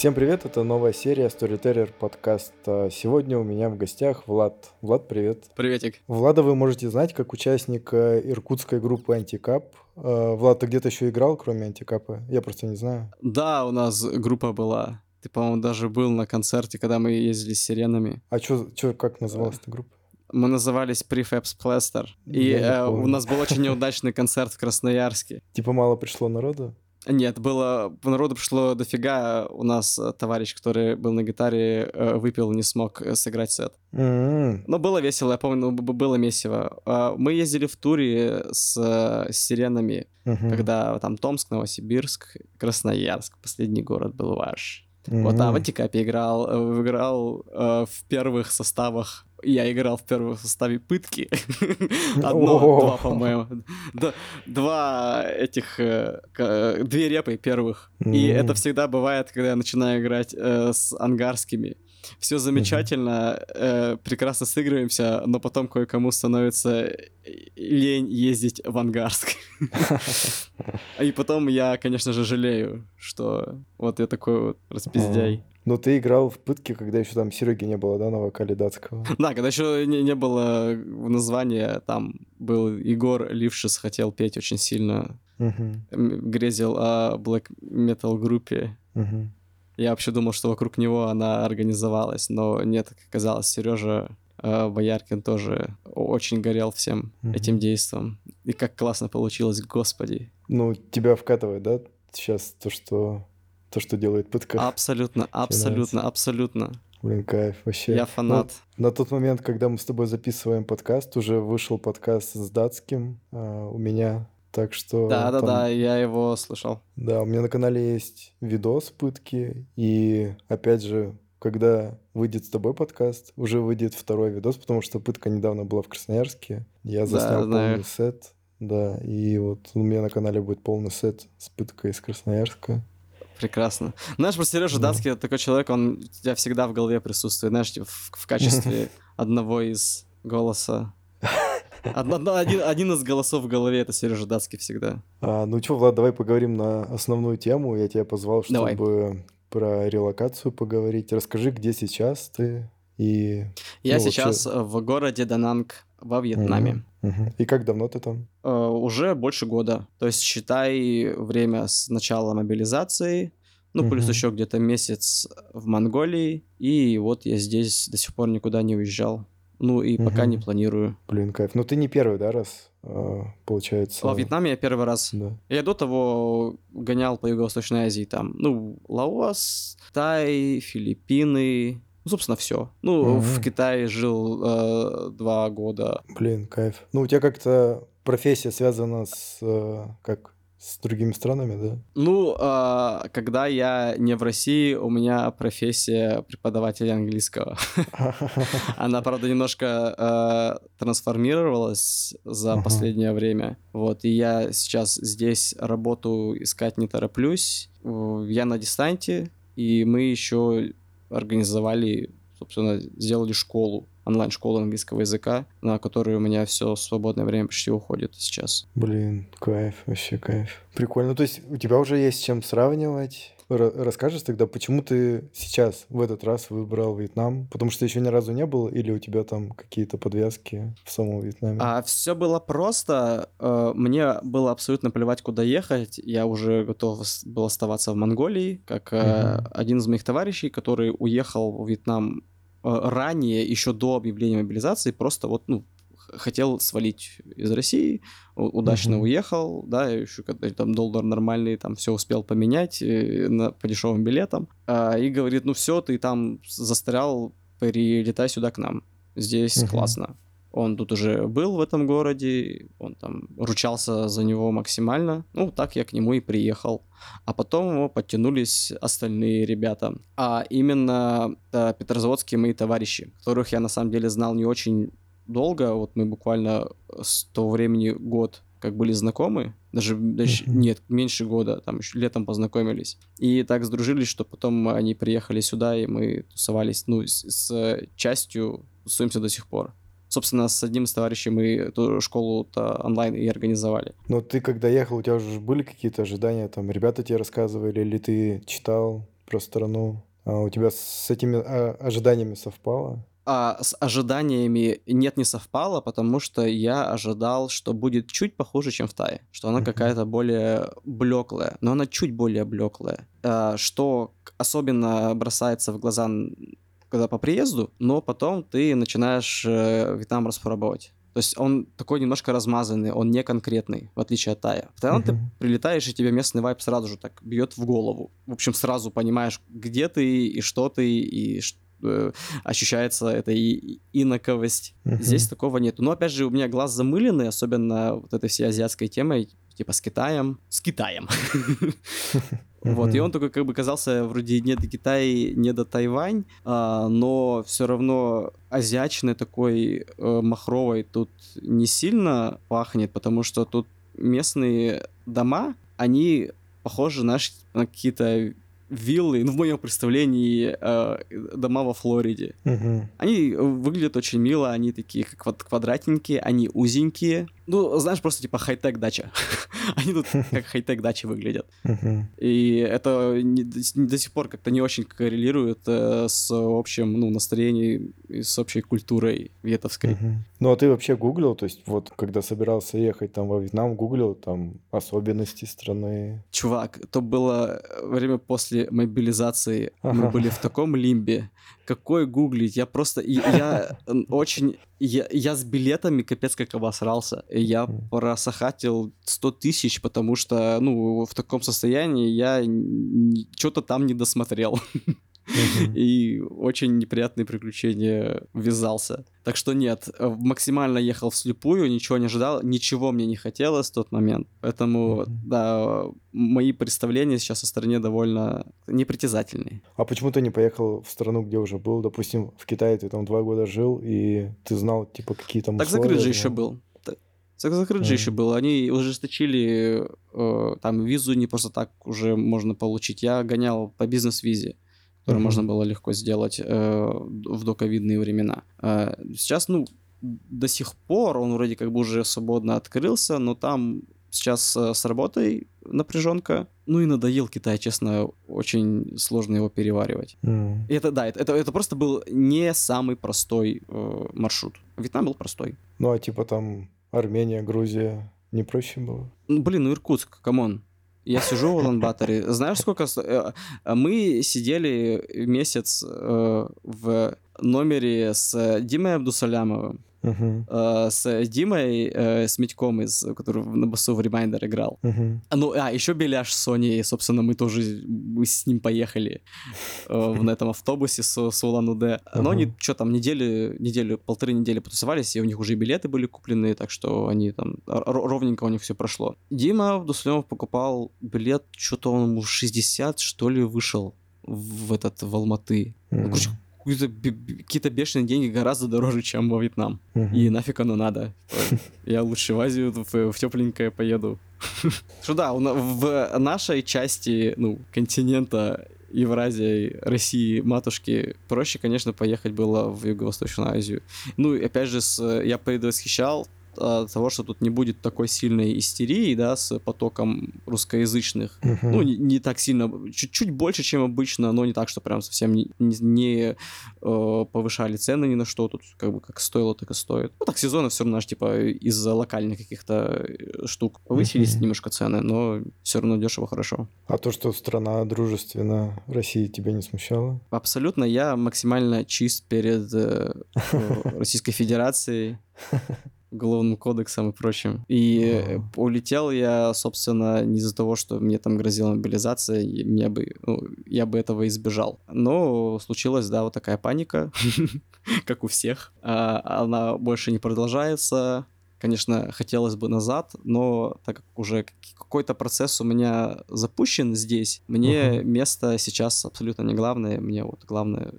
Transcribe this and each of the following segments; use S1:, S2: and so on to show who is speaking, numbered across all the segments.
S1: Всем привет, это новая серия Storyteller подкаста. Сегодня у меня в гостях Влад. Влад, привет.
S2: Приветик.
S1: Влада вы можете знать как участника иркутской группы Антикап. Э, Влад, ты где-то еще играл, кроме Антикапа? Я просто не знаю.
S2: Да, у нас группа была. Ты, по-моему, даже был на концерте, когда мы ездили с сиренами.
S1: А что, как называлась эта группа?
S2: Мы назывались Prefabs Plaster. И э, у нас был очень неудачный концерт в Красноярске.
S1: Типа мало пришло народу?
S2: Нет, было... Народу пришло дофига. У нас э, товарищ, который был на гитаре, э, выпил, не смог э, сыграть сет.
S1: Mm-hmm.
S2: Но было весело, я помню, было месиво. А, мы ездили в туре с, с сиренами, mm-hmm. когда там Томск, Новосибирск, Красноярск, последний город был ваш. Mm-hmm. Вот, а в Антикапе играл, играл э, в первых составах я играл в первом составе пытки. Одно, два, по-моему. Два этих... Э, две репы первых. И это всегда бывает, когда я начинаю играть э, с ангарскими все замечательно, э, прекрасно сыгрываемся, но потом кое-кому становится лень ездить в Ангарск. И потом я, конечно же, жалею, что вот я такой вот распиздяй.
S1: Но ты играл в пытки, когда еще там Сереги не было, да, на вокале датского?
S2: Да, когда еще не, не было названия, там был Егор Лившис, хотел петь очень сильно.
S1: Угу.
S2: Грезил о black metal группе.
S1: Угу.
S2: Я вообще думал, что вокруг него она организовалась, но нет, как оказалось, Сережа э, Бояркин тоже очень горел всем mm-hmm. этим действом. И как классно получилось, господи.
S1: Ну, тебя вкатывает, да, сейчас то, что то, что делает пытка?
S2: Абсолютно, абсолютно, абсолютно.
S1: Блин, кайф, вообще.
S2: Я фанат.
S1: Ну, на тот момент, когда мы с тобой записываем подкаст, уже вышел подкаст с датским. Uh, у меня так что...
S2: Да-да-да, я его слышал.
S1: Да, у меня на канале есть видос пытки, и опять же, когда выйдет с тобой подкаст, уже выйдет второй видос, потому что пытка недавно была в Красноярске. Я заснял да, полный сет, да, и вот у меня на канале будет полный сет с пыткой из Красноярска.
S2: Прекрасно. Знаешь, просто Сережа да. Датский такой человек, он у тебя всегда в голове присутствует, знаешь, в, в качестве одного из голоса один, один из голосов в голове это Сережа Датский всегда.
S1: А, ну что, Влад, давай поговорим на основную тему. Я тебя позвал, чтобы давай. про релокацию поговорить. Расскажи, где сейчас ты и...
S2: Я ну, сейчас вообще... в городе Дананг во Вьетнаме.
S1: Угу, угу. И как давно ты там?
S2: Uh, уже больше года. То есть считай время с начала мобилизации, ну, плюс угу. еще где-то месяц в Монголии, и вот я здесь до сих пор никуда не уезжал. Ну и пока не планирую.
S1: Блин, кайф. Ну ты не первый, да, раз, а, получается?
S2: Во Вьетнаме я первый раз.
S1: Да.
S2: Я до того гонял по Юго-Восточной Азии, там, ну, Лаос, Тай, Филиппины, ну, собственно, все. Ну, угу. в Китае жил э, два года.
S1: Блин, кайф. Ну, у тебя как-то профессия связана с, э, как, с другими странами, да?
S2: Ну, э, когда я не в России, у меня профессия преподавателя английского. Она, правда, немножко э, трансформировалась за последнее время. Вот, и я сейчас здесь работу искать не тороплюсь. Я на дистанте, и мы еще организовали, собственно, сделали школу онлайн-школу английского языка, на которую у меня все свободное время почти уходит сейчас.
S1: Блин, кайф, вообще кайф. Прикольно. То есть у тебя уже есть с чем сравнивать? Расскажешь тогда, почему ты сейчас в этот раз выбрал Вьетнам? Потому что еще ни разу не был, или у тебя там какие-то подвязки в самом Вьетнаме?
S2: А все было просто. Э, мне было абсолютно плевать, куда ехать. Я уже готов был оставаться в Монголии, как угу. один из моих товарищей, который уехал в Вьетнам ранее, еще до объявления мобилизации, просто вот, ну, хотел свалить из России, удачно mm-hmm. уехал, да, еще когда там доллар нормальный, там все успел поменять э, на, по дешевым билетам, а, и говорит, ну все, ты там застрял, перелетай сюда к нам, здесь mm-hmm. классно. Он тут уже был в этом городе, он там ручался за него максимально. Ну, так я к нему и приехал. А потом его подтянулись остальные ребята. А именно да, петрозаводские мои товарищи, которых я на самом деле знал не очень долго. Вот мы буквально с того времени год как были знакомы, даже, даже нет, меньше года, там еще летом познакомились. И так сдружились, что потом они приехали сюда, и мы тусовались, ну, с, с частью тусуемся до сих пор собственно, с одним из товарищей мы эту школу-то онлайн и организовали.
S1: Но ты когда ехал, у тебя уже были какие-то ожидания, там, ребята тебе рассказывали, или ты читал, про страну. А у тебя с этими а, ожиданиями совпало?
S2: А с ожиданиями нет, не совпало, потому что я ожидал, что будет чуть похуже, чем в Тае. Что она какая-то более блеклая, но она чуть более блеклая. А, что особенно бросается в глаза когда по приезду, но потом ты начинаешь э, Вьетнам распробовать. То есть он такой немножко размазанный, он не конкретный, в отличие от Тая. В Таиланд uh-huh. ты прилетаешь, и тебе местный вайп сразу же так бьет в голову. В общем, сразу понимаешь, где ты и что ты, и э, ощущается эта и инаковость. Uh-huh. Здесь такого нет. Но опять же, у меня глаз замыленный, особенно вот этой всей азиатской темой, типа с Китаем. С Китаем. Вот, и он такой как бы казался вроде не до Китая, не до Тайвань, а, но все равно азиачный такой э, махровой тут не сильно пахнет, потому что тут местные дома, они похожи на какие-то виллы, ну, в моем представлении, э, дома во Флориде.
S1: Угу.
S2: Они выглядят очень мило, они такие как квадратненькие, они узенькие. Ну, знаешь, просто типа хай-тек дача. они тут как хай-тек дачи выглядят. И это не, до сих пор как-то не очень коррелирует э, с общим ну, настроением и с общей культурой ветовской.
S1: Ну, а ты вообще гуглил, то есть вот когда собирался ехать там во Вьетнам, гуглил там особенности страны?
S2: Чувак, то было время после мобилизации. Ага. Мы были в таком лимбе. Какой гуглить? Я просто... Я очень... Я, я с билетами капец как обосрался. Я просохатил 100 тысяч, потому что, ну, в таком состоянии я что-то там не досмотрел. И очень неприятные приключения ввязался. Так что нет, максимально ехал вслепую, ничего не ожидал, ничего мне не хотелось в тот момент. Поэтому, да, мои представления сейчас о стране довольно непритязательные.
S1: А почему ты не поехал в страну, где уже был? Допустим, в Китае ты там два года жил, и ты знал, типа, какие там
S2: Так закрыт же еще был. Закрыт же еще был. Они ужесточили э, там визу не просто так уже можно получить. Я гонял по бизнес-визе который mm-hmm. можно было легко сделать э, в доковидные времена. Э, сейчас, ну, до сих пор он вроде как бы уже свободно открылся, но там сейчас э, с работой напряженка. Ну и надоел Китай, честно, очень сложно его переваривать.
S1: М-м.
S2: И это, да, это, это, это просто был не самый простой э, маршрут. Вьетнам был простой.
S1: Ну а типа там Армения, Грузия не проще было?
S2: Ну, блин, ну Иркутск, come on. Я сижу в Улан-Баторе. Знаешь, сколько... Э, мы сидели месяц э, в номере с Димой Абдусалямовым.
S1: Uh-huh.
S2: с Димой, э, с Митьком, из, который на басу в Reminder играл.
S1: Uh-huh.
S2: Ну, а, еще Беляш с Соней, собственно, мы тоже мы с ним поехали э, в этом автобусе с, с Улан-Удэ. Uh-huh. Но они что там, неделю, неделю, полторы недели потусовались, и у них уже билеты были куплены, так что они там, ровненько у них все прошло. Дима Абдусалямов покупал билет, что-то он ему 60, что ли, вышел в этот, в Алматы. Uh-huh. Ну, короче, какие-то бешеные деньги гораздо дороже, чем во Вьетнам.
S1: Uh-huh.
S2: И нафиг оно надо. Я лучше в Азию в, в тепленькое поеду. Что да, в нашей части, ну, континента Евразии, России, матушки, проще, конечно, поехать было в Юго-Восточную Азию. Ну, и опять же, с, я предвосхищал того, что тут не будет такой сильной истерии, да, с потоком русскоязычных.
S1: Uh-huh.
S2: Ну, не, не так сильно, чуть-чуть больше, чем обычно, но не так, что прям совсем не, не, не э, повышали цены ни на что, тут как бы как стоило, так и стоит. Ну, так сезоны все равно, типа, из-за локальных каких-то э, штук повысились uh-huh. немножко цены, но все равно дешево хорошо.
S1: А то, что страна дружественна России, тебя не смущало?
S2: Абсолютно, я максимально чист перед э, Российской Федерацией. уголовным кодексом и прочим. И улетел я, собственно, не из-за того, что мне там грозила мобилизация, и мне бы, ну, я бы этого избежал. Но случилась, да, вот такая паника, как у всех. А, она больше не продолжается. Конечно, хотелось бы назад, но так как уже какой-то процесс у меня запущен здесь, мне uh-huh. место сейчас абсолютно не главное. Мне вот главное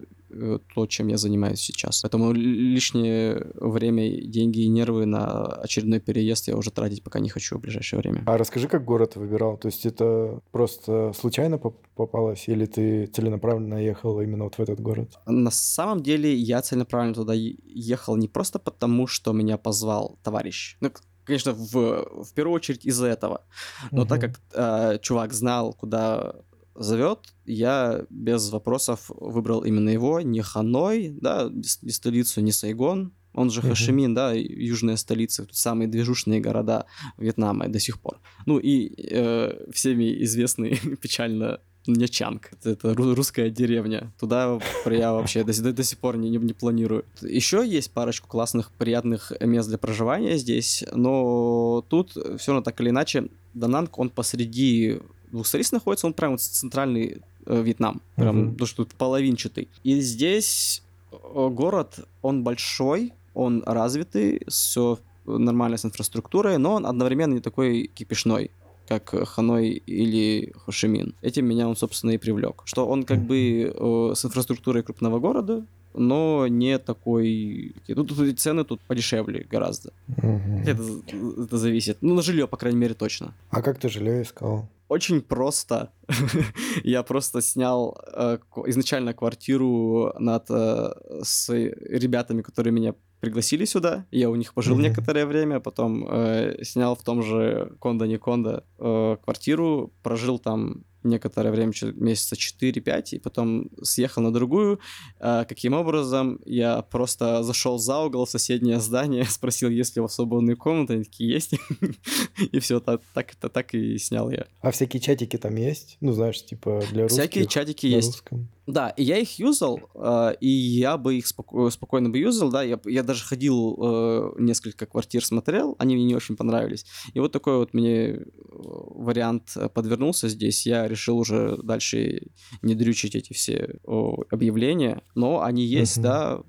S2: то, чем я занимаюсь сейчас. Поэтому лишнее время, деньги и нервы на очередной переезд я уже тратить пока не хочу в ближайшее время.
S1: А расскажи, как город выбирал? То есть это просто случайно попалось или ты целенаправленно ехал именно вот в этот город?
S2: На самом деле я целенаправленно туда ехал не просто потому, что меня позвал товарищ. Ну, конечно, в, в первую очередь из-за этого. Но uh-huh. так как э, чувак знал, куда зовет, я без вопросов выбрал именно его, не Ханой, да, не столицу, не Сайгон, он же Хашимин, да, южная столица, самые движущие города Вьетнама до сих пор. Ну и э, всеми известный печально Нячанг. Это русская деревня. Туда я вообще до, до, до сих пор не, не, не планирую. Еще есть парочку классных, приятных мест для проживания здесь, но тут все равно так или иначе, Дананг, он посреди двух столиц находится, он прям центральный э, Вьетнам, прям, uh-huh. то, что тут половинчатый. И здесь э, город, он большой, он развитый, все нормально с инфраструктурой, но он одновременно не такой кипишной как Ханой или Хошимин. Этим меня он, собственно, и привлек. Что он как бы э, с инфраструктурой крупного города, но не такой... Ну, тут цены тут подешевле гораздо. Угу. Это, это зависит. Ну, на жилье, по крайней мере, точно.
S1: А как ты жилье искал?
S2: Очень просто. Я просто снял э, изначально квартиру над, э, с ребятами, которые меня пригласили сюда. Я у них пожил mm-hmm. некоторое время, потом э, снял в том же Кондо не Кондо э, квартиру, прожил там некоторое время, месяца 4-5, и потом съехал на другую. А, каким образом? Я просто зашел за угол в соседнее здание, спросил, есть ли у вас свободные комнаты, они такие, есть. и все, так, так, это так и снял я.
S1: А всякие чатики там есть? Ну, знаешь, типа для русских?
S2: Всякие чатики есть. Русском. Да, и я их юзал, э, и я бы их споко- спокойно бы юзал, да, я, я даже ходил э, несколько квартир смотрел, они мне не очень понравились. И вот такой вот мне э, вариант подвернулся здесь, я решил уже дальше не дрючить эти все о, объявления, но они есть, uh-huh. да,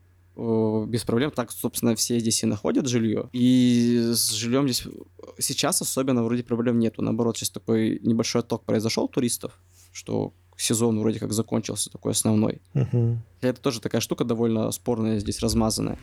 S2: без проблем. Так, собственно, все здесь и находят жилье. И с жильем здесь сейчас особенно вроде проблем нету. Наоборот, сейчас такой небольшой отток произошел туристов, что сезон вроде как закончился, такой основной. Uh-huh. Это тоже такая штука довольно спорная здесь, размазанная.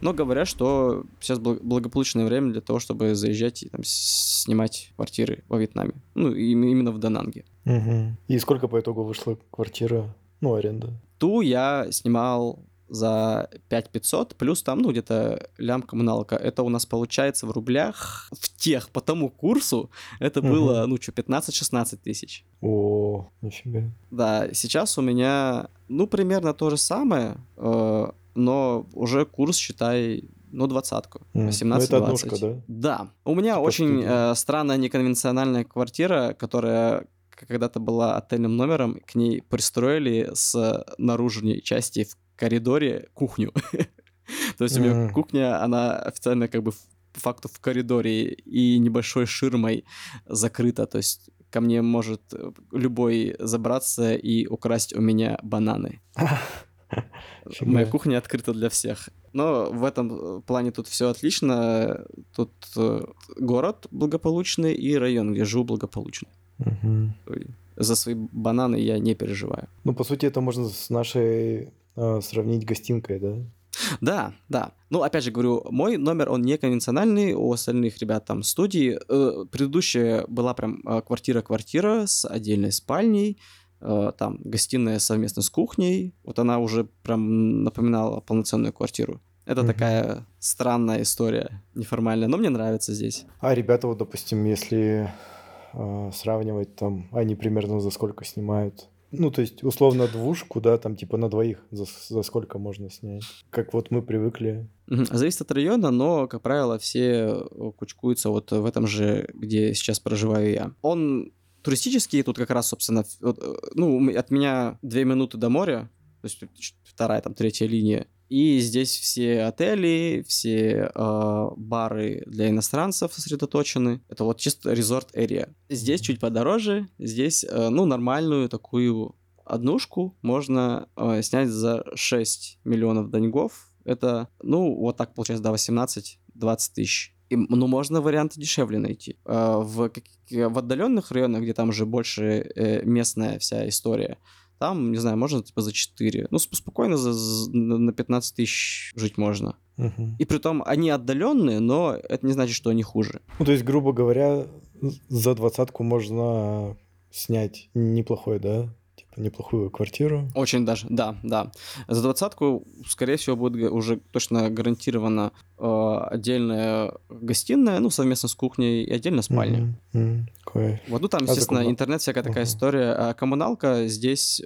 S2: Но говорят, что сейчас благополучное время для того, чтобы заезжать и там, снимать квартиры во Вьетнаме. Ну, именно в Дананге.
S1: Uh-huh. И сколько по итогу вышла квартира, ну, аренда?
S2: Ту я снимал за 5500, плюс там, ну, где-то лям коммуналка. Это у нас получается в рублях в тех, по тому курсу, это угу. было, ну, что, 15-16 тысяч.
S1: О, нифига.
S2: Да, сейчас у меня, ну, примерно то же самое, э, но уже курс, считай, ну, двадцатку. 18 ну, это однушка, да? Да. У меня типа очень э, странная неконвенциональная квартира, которая когда-то была отельным номером, к ней пристроили с наружной части коридоре кухню. То есть у меня кухня, она официально как бы по факту в коридоре и небольшой ширмой закрыта. То есть ко мне может любой забраться и украсть у меня бананы. Моя кухня открыта для всех. Но в этом плане тут все отлично. Тут э, город благополучный и район, где живу, благополучный. Угу. За свои бананы я не переживаю.
S1: Ну, по сути, это можно с нашей э, сравнить гостинкой, да?
S2: Да, да. Ну, опять же говорю, мой номер, он не конвенциональный, у остальных ребят там студии. Э, предыдущая была прям э, квартира-квартира с отдельной спальней, э, там гостиная совместно с кухней. Вот она уже прям напоминала полноценную квартиру. Это угу. такая странная история, неформальная, но мне нравится здесь.
S1: А ребята, вот, допустим, если э, сравнивать там, они примерно за сколько снимают? Ну, то есть, условно, двушку, да, там, типа, на двоих за, за сколько можно снять? Как вот мы привыкли.
S2: Зависит от района, но, как правило, все э, кучкуются вот в этом же, где сейчас проживаю я. Он туристический, тут как раз, собственно, э, ну, от меня две минуты до моря, то есть вторая, там, третья линия. И здесь все отели, все э, бары для иностранцев сосредоточены. Это вот чисто резорт-эрия. Здесь чуть подороже, здесь, э, ну, нормальную такую однушку можно э, снять за 6 миллионов деньгов. Это, ну, вот так получается, да, 18-20 тысяч. И, ну, можно варианты дешевле найти. Э, в, в отдаленных районах, где там уже больше э, местная вся история, там, не знаю, можно типа за 4. Ну, спокойно за, за, на 15 тысяч жить можно. Угу. И при том они отдаленные, но это не значит, что они хуже.
S1: Ну, то есть, грубо говоря, за двадцатку можно снять неплохой, да? Типа неплохую квартиру.
S2: Очень даже, да, да. За двадцатку, скорее всего, будет уже точно гарантирована э, отдельная гостиная, ну, совместно с кухней и отдельно спальня.
S1: Mm-hmm. Mm-hmm. Кайф.
S2: Вот, ну там,
S1: А
S2: естественно,
S1: закон-
S2: интернет, всякая такая история. А коммуналка здесь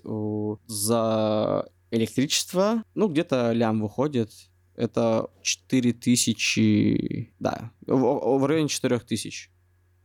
S2: за электричество, ну, где-то лям выходит. Это 4 тысячи, да, в, в районе 4 тысяч.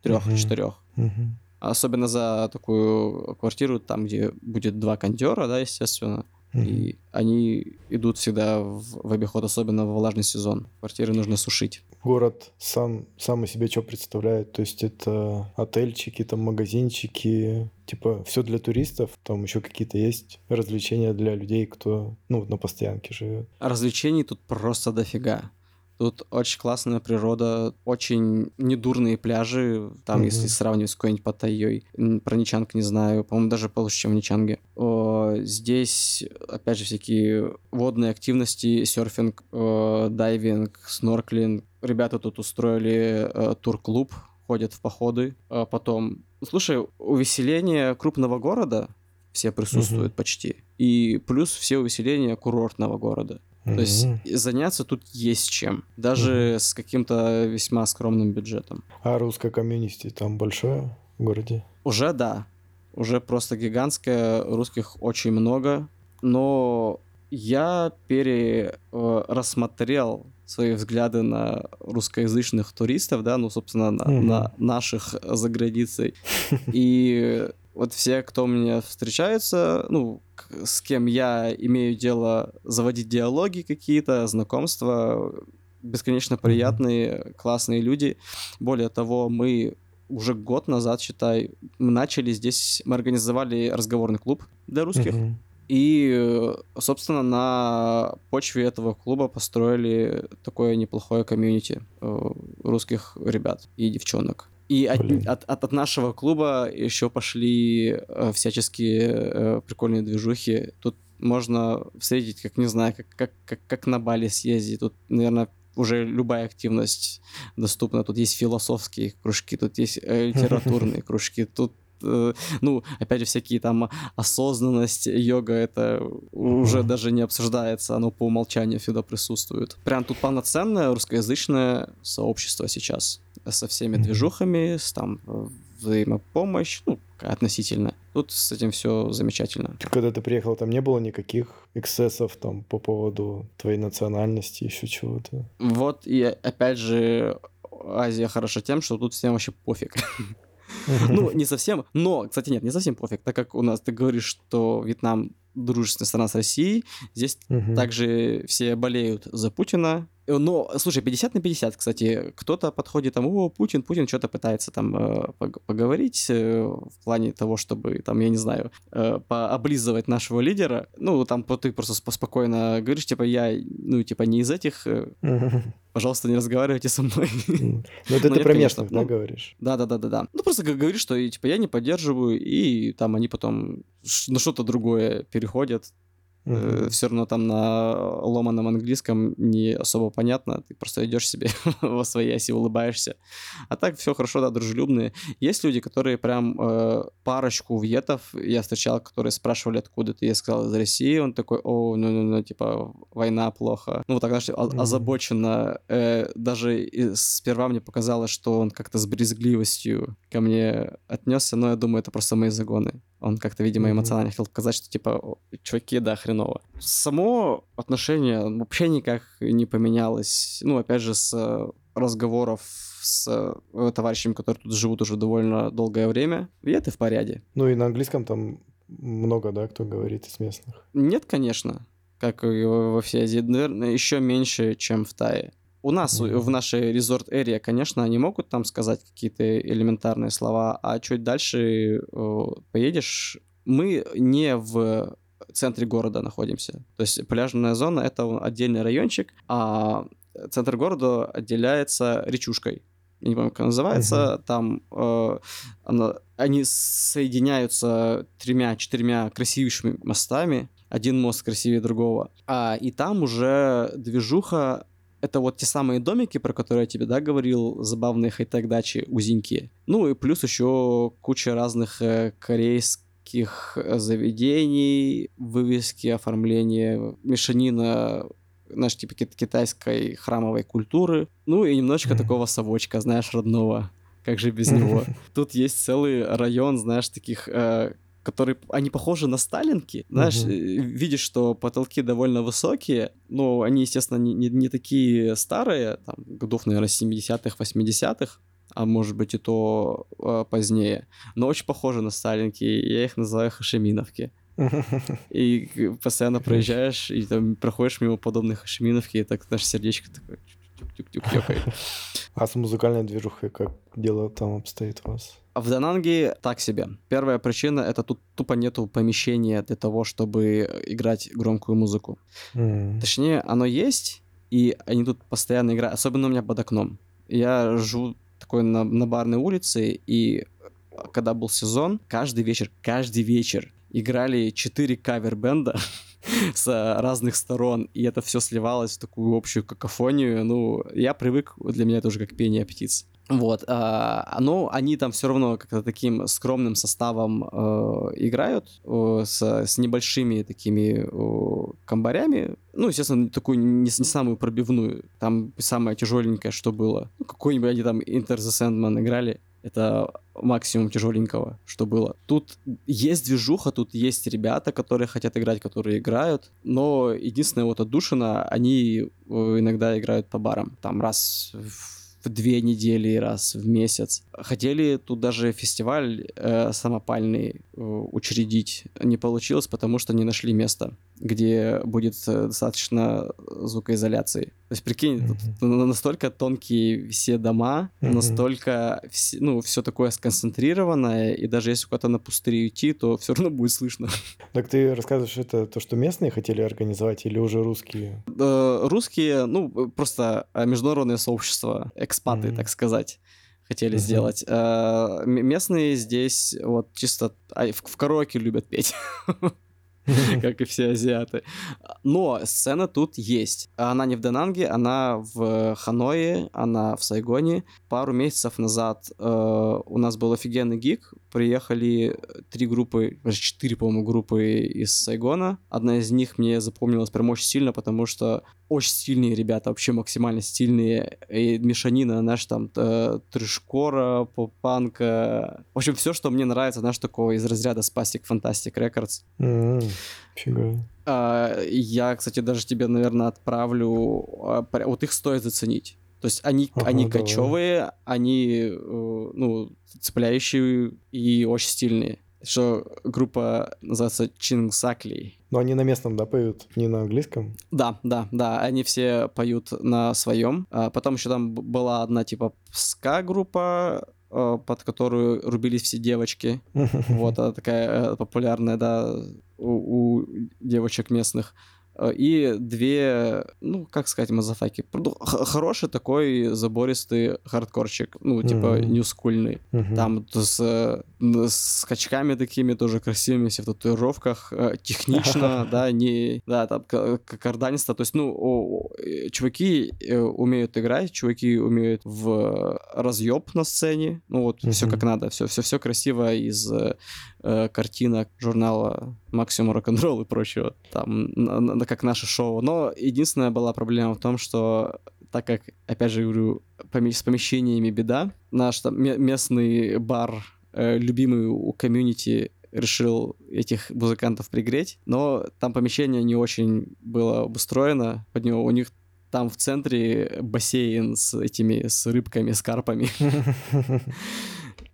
S1: Мгм.
S2: Трех-четырех.
S1: Мгм.
S2: Особенно за такую квартиру, там, где будет два кондера, да, естественно.
S1: Мгм.
S2: И они идут всегда в, в обиход, особенно в влажный сезон. Квартиры нужно сушить.
S1: Город сам, сам о себе что представляет? То есть это отельчики, там магазинчики, типа все для туристов, там еще какие-то есть развлечения для людей, кто, ну, на постоянке живет.
S2: Развлечений тут просто дофига. Тут очень классная природа, очень недурные пляжи, там,
S1: Мгм.
S2: если сравнивать с какой-нибудь Паттайей. Про Ничанг не знаю, по-моему, даже получше, чем в Ничанге. О, здесь, опять же, всякие водные активности, серфинг, э, дайвинг, снорклинг. Ребята тут устроили э, тур-клуб, ходят в походы. А потом, слушай, увеселение крупного города все присутствуют почти. И плюс все увеселения курортного города. То есть заняться тут есть чем. Даже с каким-то весьма скромным бюджетом.
S1: А русское комьюнити там большое в городе?
S2: Уже да. Уже просто гигантское. Русских очень много. Но я перерассмотрел свои взгляды на русскоязычных туристов, да, ну, собственно, на,
S1: Мгм.
S2: на наших за границей. И вот все, кто мне встречаются, ну, с кем я имею дело заводить диалоги какие-то, знакомства, бесконечно приятные, классные люди. Более того, мы уже год назад, считай, мы начали здесь, мы организовали разговорный клуб для русских.
S1: Мгм.
S2: И, э, собственно, на почве этого клуба построили такое неплохое комьюнити э, русских ребят и девчонок. И от,
S1: Блин.
S2: от, от- от нашего клуба еще пошли э, всяческие э, прикольные движухи. Тут можно встретить, как не знаю, как, как, как, как на Бали съездить. Тут, наверное, уже любая активность доступна. Тут есть философские кружки, тут есть э, литературные кружки, тут ну, опять же, всякие там осознанность, йога, это уже даже не обсуждается, оно по умолчанию всегда присутствует. Прям тут полноценное русскоязычное сообщество сейчас со всеми движухами, с там э, взаимопомощь, ну, относительно. Тут с этим все замечательно.
S1: Когда ты приехал, там не было никаких эксцессов там по поводу твоей национальности, еще чего-то?
S2: Вот и опять же Азия хороша тем, что тут всем вообще пофиг. Ну, не совсем, но, кстати, нет, не совсем пофиг, так как у нас, ты говоришь, что Вьетнам дружественная страна с Россией, здесь также все болеют за Путина. Э, Но, слушай, 50 на 50, кстати. Кто-то подходит там, о, Путин, Путин что-то пытается там э, пог- поговорить э, в плане того, чтобы, там, я не знаю, пооблизывать нашего лидера. Ну, там ты просто спо- спокойно говоришь, типа, я, ну, типа, не из этих, пожалуйста, не разговаривайте со мной.
S1: Ну, это ты про местных, да,
S2: ну,
S1: говоришь?
S2: Да, да, да, да, да. Ну просто говоришь, что типа я не поддерживаю, и там они потом на что-то другое переходят.
S1: Мгм.
S2: все равно там на ломаном английском не особо понятно. Ты просто идешь себе во своей оси, улыбаешься. А так все хорошо, да, дружелюбные. Есть люди, которые прям э, парочку вьетов я встречал, которые спрашивали, откуда ты. Я сказал, из России. Он такой, о, ну, ну, ну, типа, война плохо. Ну, вот так, знаешь,
S1: Мгм.
S2: озабоченно. Э, даже сперва мне показалось, что он как-то с брезгливостью ко мне отнесся, но я думаю, это просто мои загоны. Он как-то, видимо, эмоционально хотел показать, что, типа, «О, чуваки, да, хреново. Само отношение вообще никак не поменялось. Ну, опять же, с э, разговоров с э, товарищами, которые тут живут уже довольно долгое время. И это в порядке.
S1: Ну и на английском там много, да, кто говорит из местных?
S2: Нет, конечно, как и во всей Азии, наверное, еще меньше, чем в Тае. У нас,
S1: Мгм.
S2: в нашей резорт-эре, конечно, они могут там сказать какие-то элементарные слова, а чуть дальше э, поедешь, мы не в центре города находимся. То есть пляжная зона — это отдельный райончик, а центр города отделяется речушкой. Я не помню, как она называется. Там э, она- они соединяются тремя-четырьмя красивейшими мостами. Один мост красивее другого. А, и там уже движуха это вот те самые домики, про которые я тебе, да, говорил, забавные хай-тек дачи, узенькие. Ну и плюс еще куча разных э, корейских э, заведений, вывески, оформления, мешанина, знаешь, типа ки- китайской храмовой культуры. Ну и немножечко
S1: Мгм.
S2: такого совочка, знаешь, родного. как же без него? Тут есть целый район, знаешь, таких э, которые, они похожи на сталинки, знаешь, угу. видишь, что потолки довольно высокие, но они, естественно, не, не, не такие старые, там, годов, наверное, 70-х, 80-х, а может быть и то э, позднее, но очень похожи на сталинки, я их называю хашеминовки. И постоянно проезжаешь, и там проходишь мимо подобных хашеминовки, и так наше сердечко такое тюк-тюк
S1: А с музыкальной движухой как дело там обстоит у вас?
S2: В Дананге так себе. Первая причина — это тут тупо нету помещения для того, чтобы играть громкую музыку. Mm. Точнее, оно есть, и они тут постоянно играют, особенно у меня под окном. Я живу такой на, на барной улице, и когда был сезон, каждый вечер, каждый вечер играли четыре кавер-бенда с разных сторон, и это все сливалось в такую общую какофонию. Ну, я привык, для меня это уже как пение птиц. Вот, а, но они там все равно как-то таким скромным составом э, играют э, с, с небольшими такими э, комбарями. Ну, естественно, такую не, не самую пробивную. Там самое тяжеленькое, что было. Ну, какой-нибудь они там Enter the Sandman играли. Это максимум тяжеленького, что было. Тут есть движуха, тут есть ребята, которые хотят играть, которые играют, но единственное вот отдушина, они э, иногда играют по барам. Там раз в в две недели раз в месяц. Хотели тут даже фестиваль э, самопальный э, учредить. Не получилось, потому что не нашли места, где будет э, достаточно звукоизоляции. То есть, прикинь, mm-hmm. тут настолько тонкие все дома, mm-hmm. настолько все, ну, все такое сконцентрированное, и даже если куда-то на пустыре идти, то все равно будет слышно.
S1: Так ты рассказываешь, это то, что местные хотели организовать, или уже русские?
S2: Э, русские, ну, просто э, международное сообщество экспаты, mm-hmm. так сказать, хотели mm-hmm. сделать. А, местные здесь вот чисто в, в караоке любят петь. как и все азиаты. Но сцена тут есть. Она не в Дананге, она в Ханое, она в Сайгоне. Пару месяцев назад э, у нас был офигенный гиг. Приехали три группы, даже четыре, по-моему, группы из Сайгона. Одна из них мне запомнилась прям очень сильно, потому что очень сильные ребята, вообще максимально стильные. И мешанина, знаешь, там, э, трешкора, поп-панка. В общем, все, что мне нравится, знаешь, такого из разряда Spastic Fantastic Records.
S1: Mm-hmm.
S2: А, я, кстати, даже тебе, наверное, отправлю. А, вот их стоит заценить. То есть они, ага, они давай. кочевые, они э, ну, цепляющие и очень стильные что группа называется Чингсакли.
S1: Но они на местном, да, поют, не на английском?
S2: Да, да, да, они все поют на своем. А потом еще там была одна типа ска-группа, э, под которую рубились все девочки. Вот, она такая э, популярная, да, у, у девочек местных. Э, и две, ну, как сказать, мазафаки. Хороший такой забористый хардкорчик, ну, типа mm-hmm. ньюскульный. Mm-hmm. Там с, с скачками такими тоже красивыми, все в татуировках, э, технично, да, не, да, там карданисто. То есть, ну, э, чуваки умеют играть, чуваки умеют в разъеб на сцене, ну, вот, mm-hmm. все как надо, все, все, все красиво из э, картинок журнала Максимум рок-н-ролл и прочего, там, на, на, как наше шоу. Но единственная была проблема в том, что так как, опять же говорю, с помещениями беда, наш там местный бар, э, любимый у комьюнити, решил этих музыкантов пригреть, но там помещение не очень было обустроено, под него у них там в центре бассейн с этими, с рыбками, с карпами.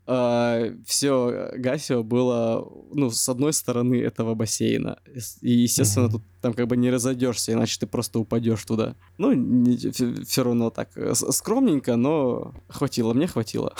S2: Uh, все Гасио было, ну, с одной стороны этого бассейна. И, естественно, mm-hmm. тут там как бы не разойдешься, иначе ты просто упадешь туда. Ну, не, все, все равно так э, скромненько, но хватило, мне хватило.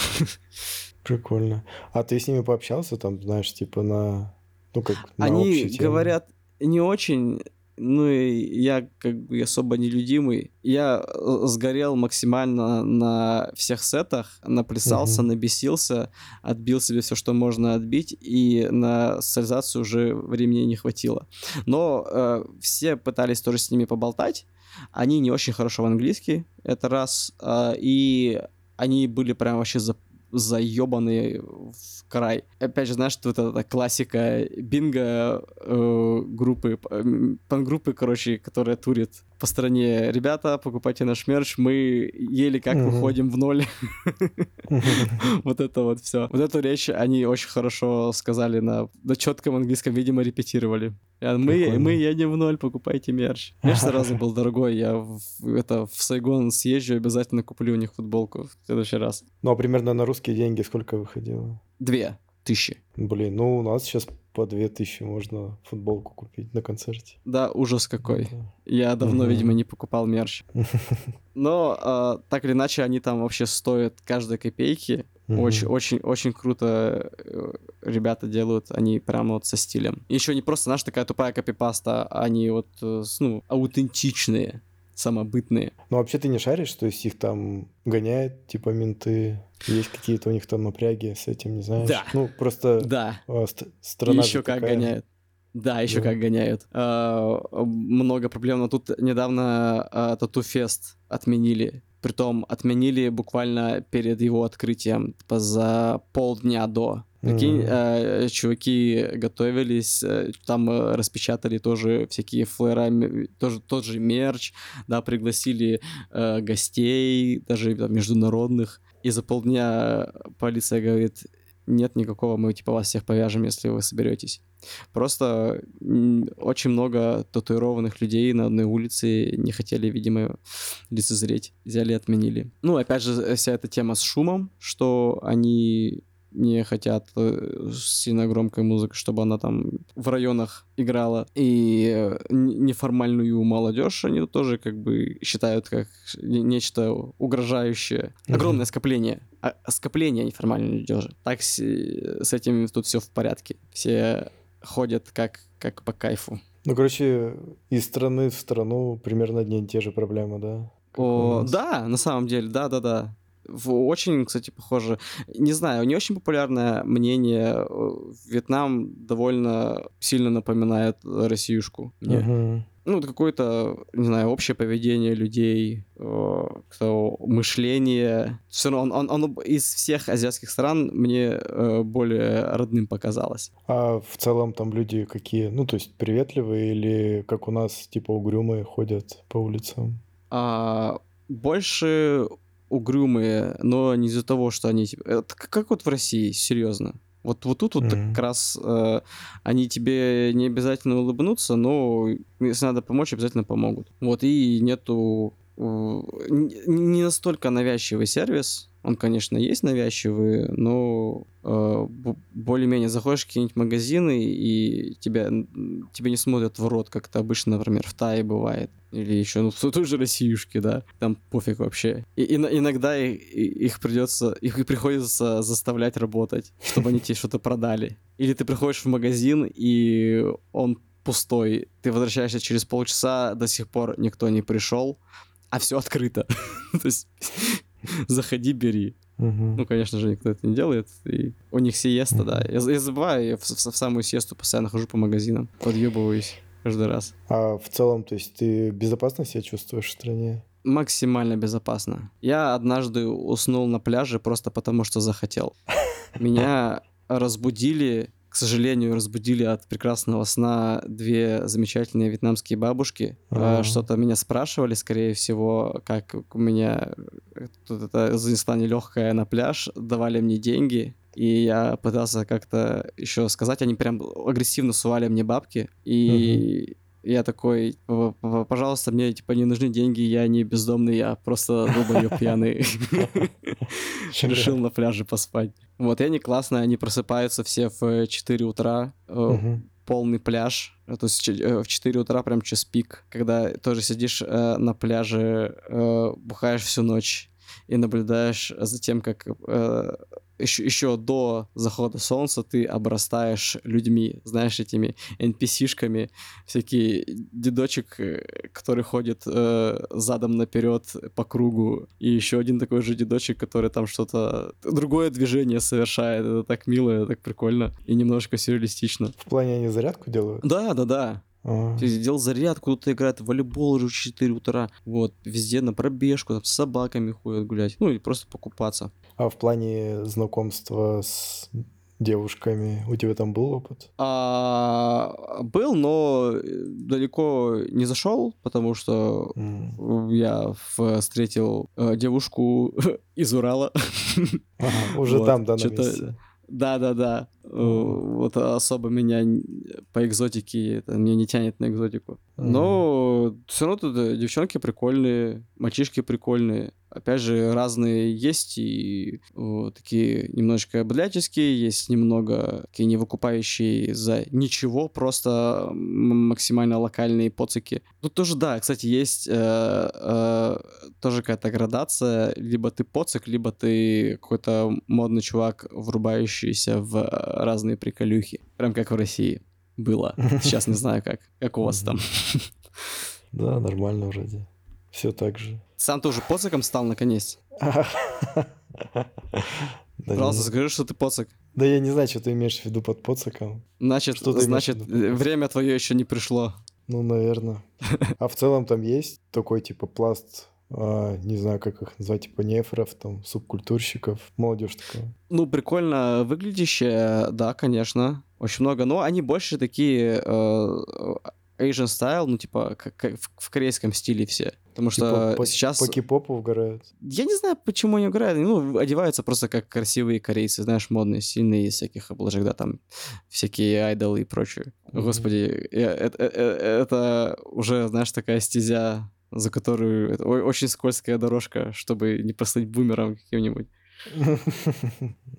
S1: Прикольно. А ты с ними пообщался там, знаешь, типа на... Ну, как на
S2: Они говорят не очень ну и я как бы особо нелюдимый. Я э, сгорел максимально на всех сетах, наплясался, угу. набесился, отбил себе все, что можно отбить, и на социализацию уже времени не хватило. Но э, все пытались тоже с ними поболтать. Они не очень хорошо в английский, это раз. Э, и они были прям вообще за заебанные в край. Опять же, знаешь, вот эта классика бинго э, группы, пан-группы, короче, которая турит по стране, ребята, покупайте наш мерч, мы еле как угу. выходим в ноль. Вот это вот все. Вот эту речь они очень хорошо сказали на, на четком английском, видимо, репетировали. Мы, мы едем в ноль, покупайте мерч. Мерч сразу был дорогой. Я в, это, в Сайгон съезжу, обязательно куплю у них футболку в следующий раз.
S1: Ну, а примерно на русские деньги сколько выходило?
S2: Две тысячи.
S1: Блин, ну у нас сейчас по две тысячи можно футболку купить на концерте.
S2: Да, ужас какой. Это... Я давно, угу. видимо, не покупал мерч. Но э, так или иначе, они там вообще стоят каждой копейки. Очень, очень, очень круто э, ребята делают, они прямо вот со стилем. Еще не просто, знаешь, такая тупая копипаста, они вот, э, ну, аутентичные самобытные.
S1: Ну, вообще ты не шаришь, то есть их там гоняют, типа, менты, есть какие-то у них там напряги с этим, не знаешь?
S2: Да.
S1: Ну, просто
S2: да.
S1: А, ст- страна
S2: Еще как такая... гоняют. Да, еще да. как гоняют. А, много проблем. Но тут недавно а, Тату-фест отменили. Притом отменили буквально перед его открытием, типа за полдня до. Прикинь, mm-hmm. э, чуваки готовились, э, там э, распечатали тоже всякие флера, тоже тот же мерч, да, пригласили э, гостей, даже там, международных, и за полдня полиция говорит, нет никакого, мы типа вас всех повяжем, если вы соберетесь. Просто очень много татуированных людей на одной улице не хотели, видимо, лицезреть, взяли и отменили. Ну, опять же, вся эта тема с шумом, что они не хотят э, сильно громкой музыки, чтобы она там в районах играла. И э, неформальную молодежь они тоже как бы считают как нечто угрожающее. Огромное скопление. А, скопление неформальной молодежи. Так с, с этим тут все в порядке. Все ходят как, как по кайфу.
S1: Ну, короче, из страны в страну примерно одни и те же проблемы, да?
S2: О, да, на самом деле, да-да-да очень, кстати, похоже. Не знаю, не очень популярное мнение. Вьетнам довольно сильно напоминает Россиюшку. Мне. Uh-huh. Ну, какое-то, не знаю, общее поведение людей, кто мышление. Все равно он, он, он из всех азиатских стран мне э, более родным показалось.
S1: А в целом там люди какие? Ну, то есть приветливые или как у нас, типа, угрюмые ходят по улицам?
S2: А, больше угрюмые, но не из-за того, что они... Типа, это как вот в России, серьезно. Вот, вот тут вот mm-hmm. как раз э, они тебе не обязательно улыбнутся, но если надо помочь, обязательно помогут. Вот, и нету... Не настолько навязчивый сервис, он, конечно, есть навязчивый, но э, более-менее заходишь в какие-нибудь магазины, и тебя, тебя не смотрят в рот, как это обычно, например, в Тае бывает. Или еще, ну, в той же Россиюшке, да. Там пофиг вообще. И, и иногда их, их придется, их приходится заставлять работать, чтобы они тебе что-то продали. Или ты приходишь в магазин, и он пустой. Ты возвращаешься через полчаса, до сих пор никто не пришел, а все открыто. То есть заходи, бери. Угу. Ну, конечно же, никто это не делает. И у них сиеста, да. Я, я забываю, я в, в, в самую сиесту постоянно хожу по магазинам, подъебываюсь каждый раз.
S1: А в целом, то есть ты безопасно себя чувствуешь в стране?
S2: Максимально безопасно. Я однажды уснул на пляже просто потому, что захотел. Меня разбудили к сожалению, разбудили от прекрасного сна две замечательные вьетнамские бабушки. А-а-а. Что-то меня спрашивали, скорее всего, как у меня тут это занесла нелегкая на пляж, давали мне деньги, и я пытался как-то еще сказать, они прям агрессивно сували мне бабки, и. Я такой, пожалуйста, мне типа не нужны деньги, я не бездомный, я просто долбоёб пьяный. Решил на пляже поспать. Вот, и они классные, они просыпаются все в 4 утра, э, полный пляж, то есть э, в 4 утра прям час пик, когда тоже сидишь э, на пляже, бухаешь всю ночь и наблюдаешь за тем, как еще, еще до захода солнца ты обрастаешь людьми, знаешь, этими NPC-шками, всякие дедочек, э, который ходит э, задом наперед по кругу, и еще один такой же дедочек, который там что-то другое движение совершает. Это так мило, это так прикольно и немножко сюрреалистично.
S1: В плане они зарядку делают?
S2: Да, да, да. Делал зарядку, кто-то играет в волейбол уже в 4 утра. Вот, везде на пробежку, там с собаками ходят гулять. Ну, и просто покупаться.
S1: А в плане знакомства с девушками. У тебя там был опыт?
S2: А, был, но далеко не зашел, потому что mm. я встретил э, девушку из Урала.
S1: Ага, уже вот, там, да, на месте.
S2: Да-да-да. Вот особо меня по экзотике, это мне не тянет на экзотику. Но все равно тут э, девчонки прикольные, мальчишки прикольные опять же, разные есть и вот, такие немножечко блядические, есть немного такие не выкупающие за ничего, просто максимально локальные поцики. Тут тоже, да, кстати, есть э, э, тоже какая-то градация, либо ты поцик, либо ты какой-то модный чувак, врубающийся в разные приколюхи. Прям как в России было. Сейчас не знаю как. Как у вас там?
S1: Да, нормально вроде. Все так же.
S2: Сам тоже поциком стал наконец. Пожалуйста, скажи, что ты поцик.
S1: Да я не знаю, что ты имеешь в виду под поциком.
S2: Значит, значит время твое еще не пришло.
S1: Ну, наверное. А в целом там есть такой, типа, пласт а, не знаю, как их назвать, типа нефров, там, субкультурщиков, молодежь такая.
S2: Ну, прикольно выглядящие, да, конечно, очень много, но они больше такие э, Asian style, ну, типа, как, в, в корейском стиле все. Потому типа что
S1: по,
S2: сейчас...
S1: По кей-попу угорают.
S2: Я не знаю, почему они угорают. Ну, одеваются просто как красивые корейцы, знаешь, модные, сильные, из всяких обложек, да, там всякие айдолы и прочее. Mm-hmm. Господи, это, это, это уже, знаешь, такая стезя, за которую... Это очень скользкая дорожка, чтобы не послать бумером каким-нибудь.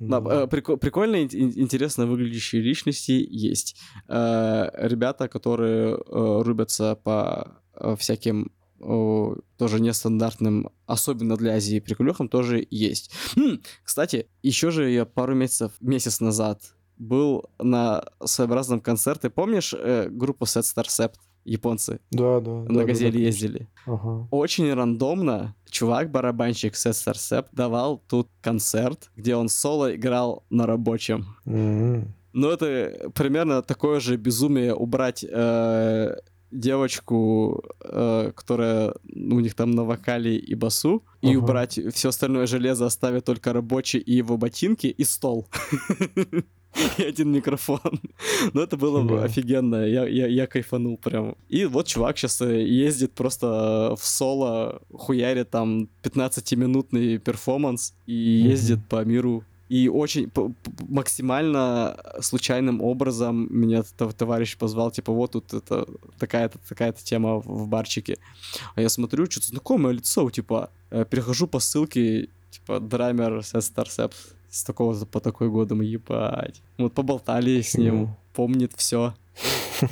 S2: Да, э, прикольно, интересно выглядящие личности есть. Э, ребята, которые э, рубятся по всяким тоже нестандартным, особенно для Азии приколюхам, тоже есть. Хм, кстати, еще же я пару месяцев, месяц назад был на своеобразном концерте. Помнишь э, группу Set Star Sept? Японцы.
S1: Да, да.
S2: На
S1: да,
S2: газели
S1: да,
S2: ездили.
S1: Ага.
S2: Очень рандомно чувак-барабанщик Star Sept давал тут концерт, где он соло играл на рабочем.
S1: Mm-hmm.
S2: Ну, это примерно такое же безумие убрать э, девочку, э, которая у них там на вокале и басу, uh-huh. и убрать все остальное железо, оставить только рабочий и его ботинки и стол. И один микрофон. Ну, это было бы офигенно. Я, я, я кайфанул прям. И вот чувак сейчас э, ездит просто в соло, хуярит там 15-минутный перформанс и ездит по миру и очень максимально случайным образом меня товарищ позвал, типа, вот тут это такая-то такая-то тема в барчике. А я смотрю, что-то знакомое лицо, типа, э, перехожу по ссылке, типа, драмер Старсеп с такого по такой годом, ебать. Вот поболтали с ним, помнит все,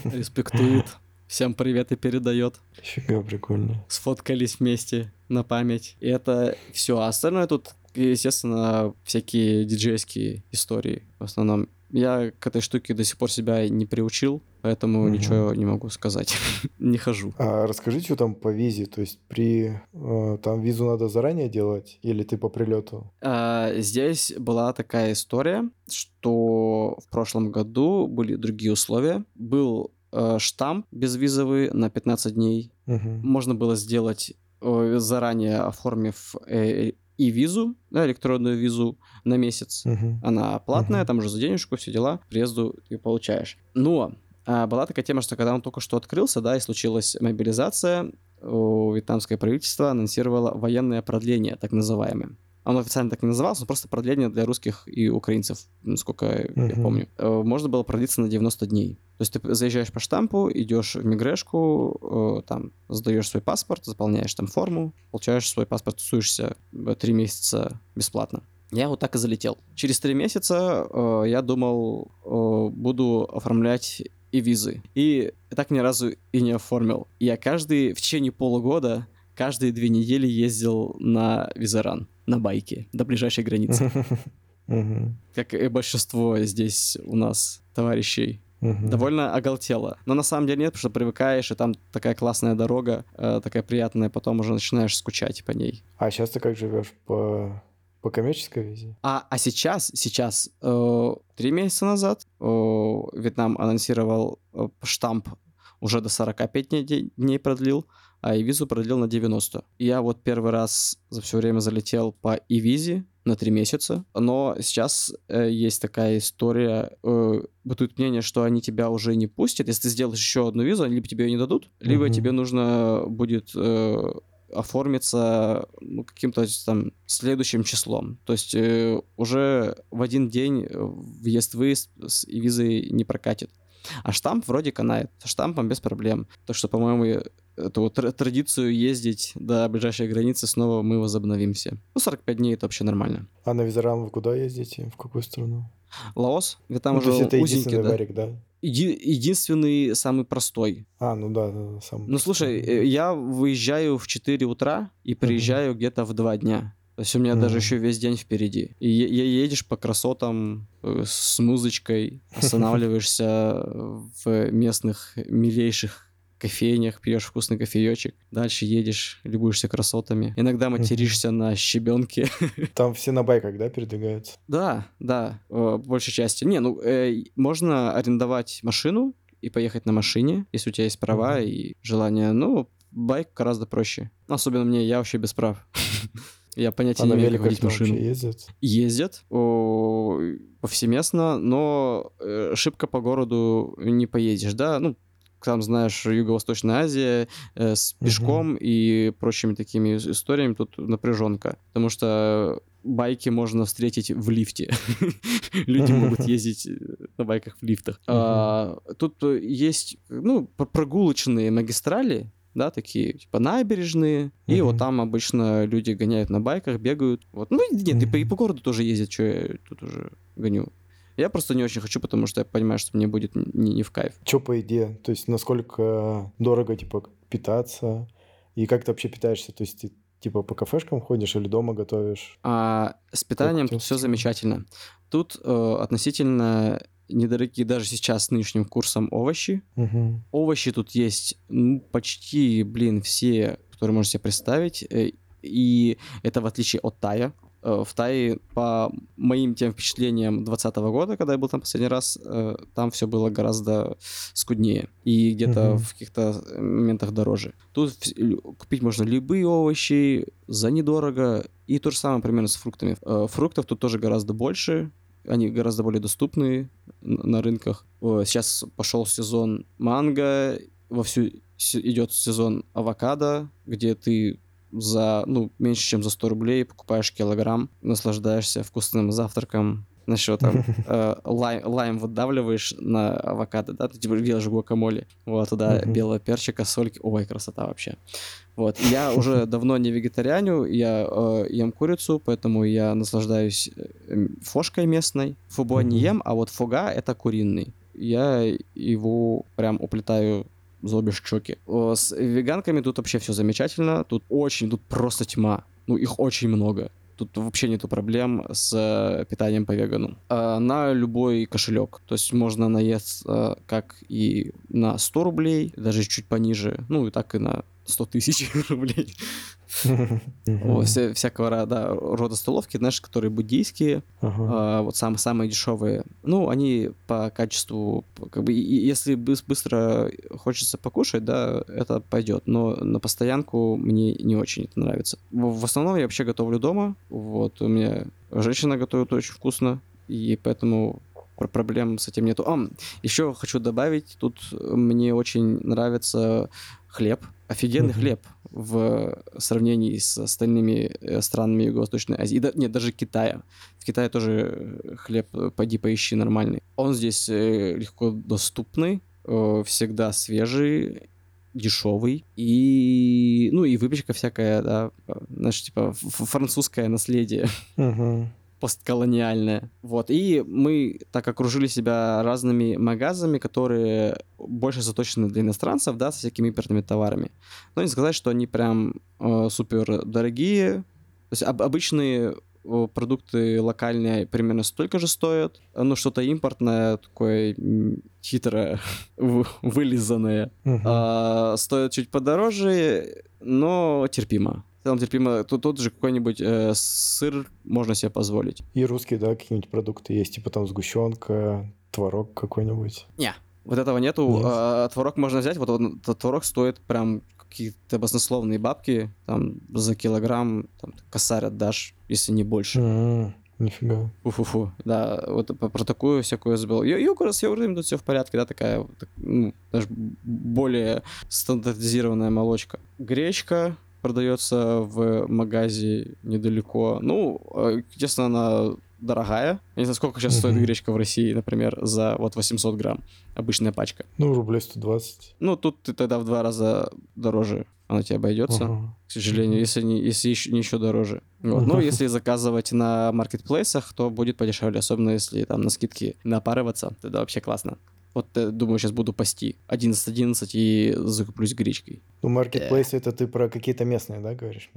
S2: респектует. Всем привет и передает.
S1: Фига, прикольно.
S2: Сфоткались вместе на память. И это все. А остальное тут естественно, всякие диджейские истории в основном. Я к этой штуке до сих пор себя не приучил, поэтому угу. ничего не могу сказать. не хожу.
S1: А расскажи, что там по визе? То есть при э, там визу надо заранее делать или ты по прилету?
S2: А, здесь была такая история, что в прошлом году были другие условия. Был э, штамп безвизовый на 15 дней.
S1: Угу.
S2: Можно было сделать э, заранее оформив э, и визу, да, электронную визу на месяц.
S1: Uh-huh.
S2: Она платная, uh-huh. там уже за денежку, все дела, приезду ты получаешь. Но а, была такая тема, что когда он только что открылся, да, и случилась мобилизация, у вьетнамское правительство анонсировало военное продление, так называемое. Оно официально так не называлось, но просто продление для русских и украинцев, насколько uh-huh. я помню. Э, можно было продлиться на 90 дней. То есть ты заезжаешь по штампу, идешь в мигрешку, э, там, сдаешь свой паспорт, заполняешь там форму, получаешь свой паспорт, тусуешься три месяца бесплатно. Я вот так и залетел. Через три месяца э, я думал, э, буду оформлять и визы. И так ни разу и не оформил. Я каждый, в течение полугода, каждые две недели ездил на визаран на байке до ближайшей границы. Как и большинство здесь у нас товарищей. Довольно оголтело. Но на самом деле нет, потому что привыкаешь, и там такая классная дорога, э, такая приятная, потом уже начинаешь скучать по ней.
S1: А сейчас ты как живешь? По по коммерческой визе?
S2: А, а сейчас, сейчас, э, три месяца назад э, Вьетнам анонсировал э, штамп уже до 45 дней, дней продлил, а и визу продлил на 90. И я вот первый раз за все время залетел по и-визе, на три месяца. Но сейчас э, есть такая история, э, бытует мнение, что они тебя уже не пустят. Если ты сделаешь еще одну визу, либо тебе ее не дадут, либо mm-hmm. тебе нужно будет э, оформиться ну, каким-то там следующим числом. То есть э, уже в один день э, въезд-выезд с визой не прокатит. А штамп вроде канает. С штампом без проблем. Так что, по-моему, эту вот традицию ездить до ближайшей границы снова мы возобновим все. Ну, 45 дней это вообще нормально.
S1: А на Визарам вы куда ездите? В какую страну?
S2: Лаос? Там ну, уже то есть это узенький, да? варик, да? Еди- единственный, самый простой.
S1: А, ну да, да самый
S2: Ну, слушай, э, я выезжаю в 4 утра и приезжаю uh-huh. где-то в 2 дня. То есть у меня mm-hmm. даже еще весь день впереди. И я едешь по красотам э, с музычкой, останавливаешься в местных милейших кофейнях, пьешь вкусный кофеечек, дальше едешь, любуешься красотами. Иногда материшься на щебенке.
S1: Там все на байках, да, передвигаются?
S2: Да, да, по большей части. Не, ну, э, можно арендовать машину и поехать на машине, если у тебя есть права mm-hmm. и желание. Ну, байк гораздо проще. Особенно мне, я вообще без прав. Я понятия а не имею, как водить машину. ездят? Ездят о, повсеместно, но э, шибко по городу не поедешь, да? Ну, там, знаешь, Юго-Восточная Азия э, с пешком угу. и прочими такими историями тут напряженка. Потому что байки можно встретить в лифте. Люди могут ездить э, на байках в лифтах. А, тут есть, ну, прогулочные магистрали, да, такие, типа, набережные, и вот там обычно люди гоняют на байках, бегают, вот, ну, нет, и по, и по городу тоже ездят, что я тут уже гоню. Я просто не очень хочу, потому что я понимаю, что мне будет не, не в кайф.
S1: Что по идее? То есть насколько дорого, типа, питаться? И как ты вообще питаешься? То есть ты типа по кафешкам ходишь или дома готовишь?
S2: А, с питанием тут все замечательно. Тут э, относительно недорогие даже сейчас с нынешним курсом овощи. Угу. Овощи тут есть ну, почти, блин, все, которые можете себе представить. Э, и это в отличие от Тая. Э, в Тае, по моим тем впечатлениям 2020 года, когда я был там последний раз, э, там все было гораздо скуднее и где-то mm-hmm. в каких-то моментах дороже. Тут купить можно любые овощи за недорого, и то же самое примерно с фруктами. Фруктов тут тоже гораздо больше, они гораздо более доступны на рынках. Сейчас пошел сезон манго, вовсю идет сезон авокадо, где ты за, ну, меньше, чем за 100 рублей покупаешь килограмм, наслаждаешься вкусным завтраком, знаешь, что там э, лайм, лайм выдавливаешь на авокадо, да, ты типа делаешь гуакамоле, вот, туда uh-huh. белого перчика, сольки, ой, красота вообще. Вот, я уже давно не вегетарианю, я э, ем курицу, поэтому я наслаждаюсь э, фошкой местной. Фубо не ем, а вот фуга — это куриный. Я его прям уплетаю за обе щеки. С веганками тут вообще все замечательно. Тут очень, тут просто тьма. Ну, их очень много. Тут вообще нету проблем с э, питанием по вегану. А на любой кошелек. То есть можно наесться как и на 100 рублей, даже чуть пониже, ну и так и на 100 тысяч рублей. Вся, всякого рода, рода столовки, знаешь, которые буддийские, а, вот самые, дешевые. Ну, они по качеству, как бы, если быстро хочется покушать, да, это пойдет. Но на постоянку мне не очень это нравится. В основном я вообще готовлю дома. Вот, у меня женщина готовит очень вкусно, и поэтому проблем с этим нету. А, еще хочу добавить, тут мне очень нравится хлеб, офигенный mm-hmm. хлеб в сравнении с остальными э, странами Юго-Восточной Азии. Да, нет, даже Китая. В Китае тоже хлеб, э, поди поищи, нормальный. Он здесь э, легко доступный, всегда свежий, дешевый. И, ну, и выпечка всякая, да, знаешь, типа французское наследие. Uh-huh постколониальное. Вот. И мы так окружили себя разными магазами, которые больше заточены для иностранцев, да, с всякими импортными товарами. Но не сказать, что они прям э, супер дорогие. То есть об, обычные э, продукты локальные примерно столько же стоят, но что-то импортное, такое хитрое, вылизанное, uh-huh. а, стоит чуть подороже, но терпимо целом терпимо. Тут тот же какой-нибудь э, сыр можно себе позволить.
S1: И русские, да, какие-нибудь продукты есть, типа там сгущенка, творог какой-нибудь.
S2: Не, вот этого нету. Нет. А, творог можно взять, вот он, творог стоит прям какие-то баснословные бабки, там за килограмм там, косарь отдашь, если не больше.
S1: Mm-hmm. Нифига.
S2: Фу-фу-фу. Да, вот про такую всякую я забыл. Йогурт с йогуртом тут все в порядке, да, такая, ну, даже более стандартизированная молочка. Гречка продается в магазе недалеко. Ну, естественно, она дорогая. Я не знаю, сколько сейчас стоит гречка в России, например, за вот 800 грамм. Обычная пачка.
S1: Ну, рублей 120.
S2: Ну, тут ты тогда в два раза дороже она тебе обойдется, uh-huh. к сожалению, если не, если еще, не еще дороже. Вот. Uh-huh. Ну, если заказывать на маркетплейсах, то будет подешевле, особенно если там на скидки напарываться, тогда вообще классно. Вот, э, думаю, сейчас буду пасти 11-11 и закуплюсь гречкой.
S1: Ну, маркетплейс это ты про какие-то местные, да, говоришь?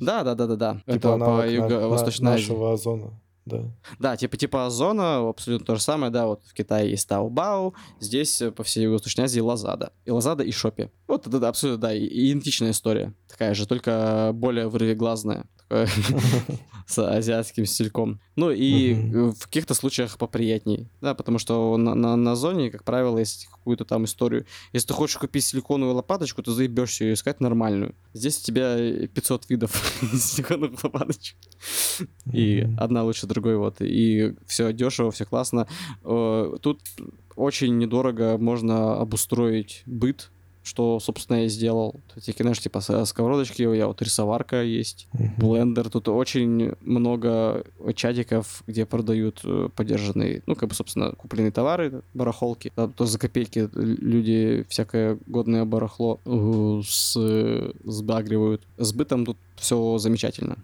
S2: Да, да, да, да, да.
S1: Типа это по юго-восточной Азии. нашего Озона да.
S2: Да, типа типа Озона, абсолютно то же самое, да, вот в Китае есть Таобао, здесь э, по всей Юго-Восточной Азии Лазада. И Лазада, и Шопи. Вот это, да, абсолютно, да, идентичная история. Такая же, только более вырвиглазная. с азиатским стильком. Ну и в каких-то случаях поприятней, да, потому что на, на, на зоне, как правило, есть какую-то там историю. Если ты хочешь купить силиконовую лопаточку, то заебешься ее искать нормальную. Здесь у тебя 500 видов силиконовых лопаточек. И одна лучше другой, вот. И все дешево, все классно. Э, тут очень недорого можно обустроить быт что, собственно, я сделал. Такие, знаешь, типа сковородочки, я вот рисоварка есть, блендер. Тут очень много чатиков, где продают э, поддержанные, ну, как бы, собственно, купленные товары, барахолки. Да, то за копейки люди всякое годное барахло э, с, сбагривают. С бытом тут все замечательно.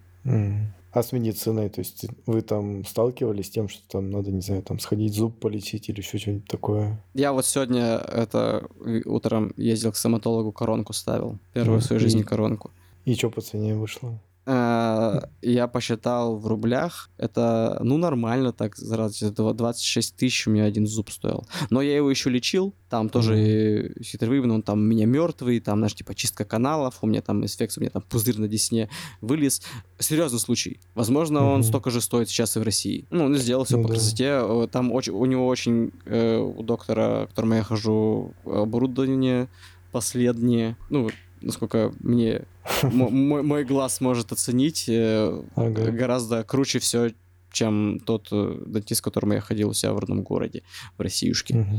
S1: А с медициной, то есть вы там сталкивались с тем, что там надо, не знаю, там сходить зуб полечить или еще что-нибудь такое?
S2: Я вот сегодня это утром ездил к стоматологу, коронку ставил. Первую в своей жизни коронку.
S1: И что по цене вышло?
S2: Э, я посчитал в рублях, это, ну, нормально так, зараза, 26 тысяч у меня один зуб стоил. Но я его еще лечил, там тоже хитровый, он там у меня мертвый, там, знаешь, типа чистка каналов, у меня там инфекция, у меня там пузырь на десне вылез. Серьезный случай. Возможно, он столько же стоит сейчас и в России. Ну, он сделал все ну, по красоте. Там очень, у него очень, э, у доктора, к которому я хожу, оборудование последнее, ну, насколько мне мой, мой глаз может оценить, э, ага. гораздо круче все, чем тот э, дантист, к которому я ходил у себя в родном городе, в Россиюшке.
S1: Угу.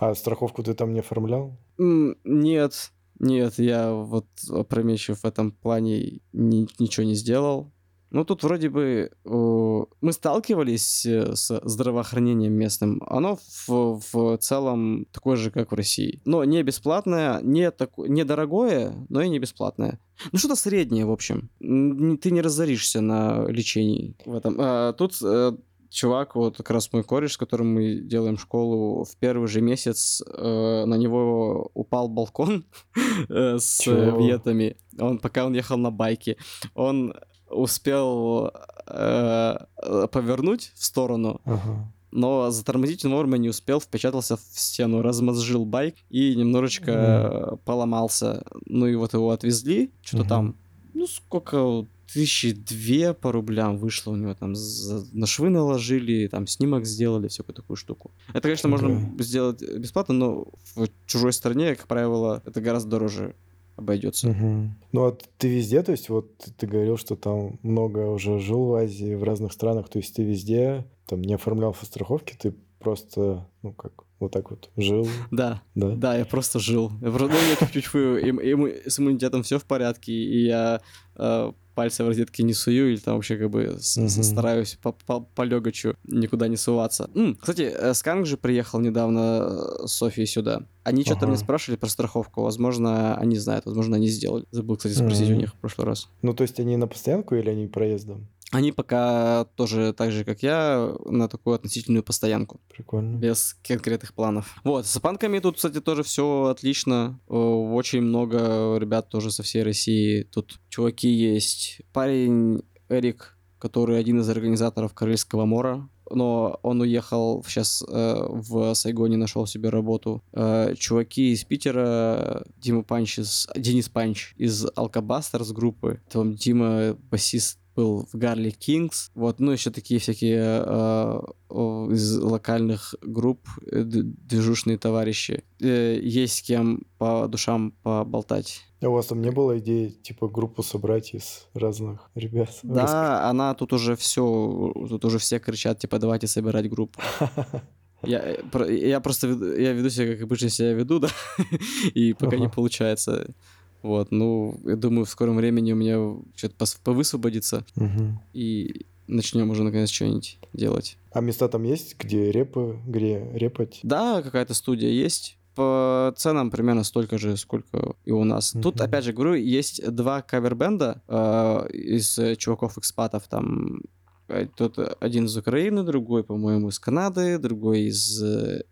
S1: А страховку ты там не оформлял?
S2: Нет, нет, я вот опрометчив в этом плане ни, ничего не сделал. Ну, тут вроде бы э, мы сталкивались э, с здравоохранением местным. Оно в, в целом такое же, как в России. Но не бесплатное, не, так, не дорогое, но и не бесплатное. Ну, что-то среднее, в общем. Ты не разоришься на лечении в этом. А, тут э, чувак, вот как раз мой кореш, с которым мы делаем школу, в первый же месяц э, на него упал балкон э, с Чего? вьетами. Он, пока он ехал на байке. Он успел э, повернуть в сторону, ага. но затормозить вовремя не успел, впечатался в стену, размозжил байк и немножечко mm. поломался. Ну и вот его отвезли, что-то mm там, ну сколько, тысячи две по рублям вышло у него, там за, на швы наложили, там снимок сделали, всякую такую штуку. Это, конечно, можно сделать бесплатно, но в чужой стране, как правило, это гораздо дороже обойдется.
S1: Угу. Ну а ты везде, то есть вот ты говорил, что там много уже жил в Азии, в разных странах, то есть ты везде там не оформлял страховки, ты просто, ну как, вот так вот жил.
S2: Да, да, да, я просто жил. Я просто, ну, я чуть-чуть и, и, с иммунитетом все в порядке, и я э, пальцы в розетки не сую, или там вообще как бы mm-hmm. стараюсь по, по, по легочу никуда не суваться. М, кстати, э, Сканг же приехал недавно э, с Софией сюда. Они ага. что-то меня спрашивали про страховку. Возможно, они знают, возможно, они сделали. Забыл, кстати, спросить mm-hmm. у них в прошлый раз.
S1: Ну, то есть они на постоянку или они проездом?
S2: Они пока тоже так же, как я, на такую относительную постоянку.
S1: Прикольно.
S2: Без конкретных планов. Вот, с панками тут, кстати, тоже все отлично. Очень много ребят тоже со всей России. Тут чуваки есть. Парень Эрик, который один из организаторов Корейского мора, но он уехал сейчас э, в Сайгоне, нашел себе работу. Э, чуваки из Питера, Дима Панч из, Денис Панч из Alcobusters группы, там Дима басист был в Гарли Кингс, вот, ну, еще такие всякие э, из локальных групп, э, движушные товарищи. Э, есть с кем по душам поболтать.
S1: А у вас там не было идеи, типа, группу собрать из разных ребят?
S2: Да, Расскажи. она тут уже все, тут уже все кричат, типа, давайте собирать группу. Я, э, я просто я веду себя, как обычно себя веду, да, и пока не получается. Вот, ну, я думаю, в скором времени у меня что-то повысвободится, угу. и начнем уже наконец что-нибудь делать.
S1: А места там есть, где репы, где репать?
S2: Да, какая-то студия есть. По ценам примерно столько же, сколько и у нас. Mm-hmm. Тут, опять же, говорю, есть два кавербенда э, из чуваков-экспатов, там Э, тот один из Украины, другой, по-моему, из Канады, другой из э,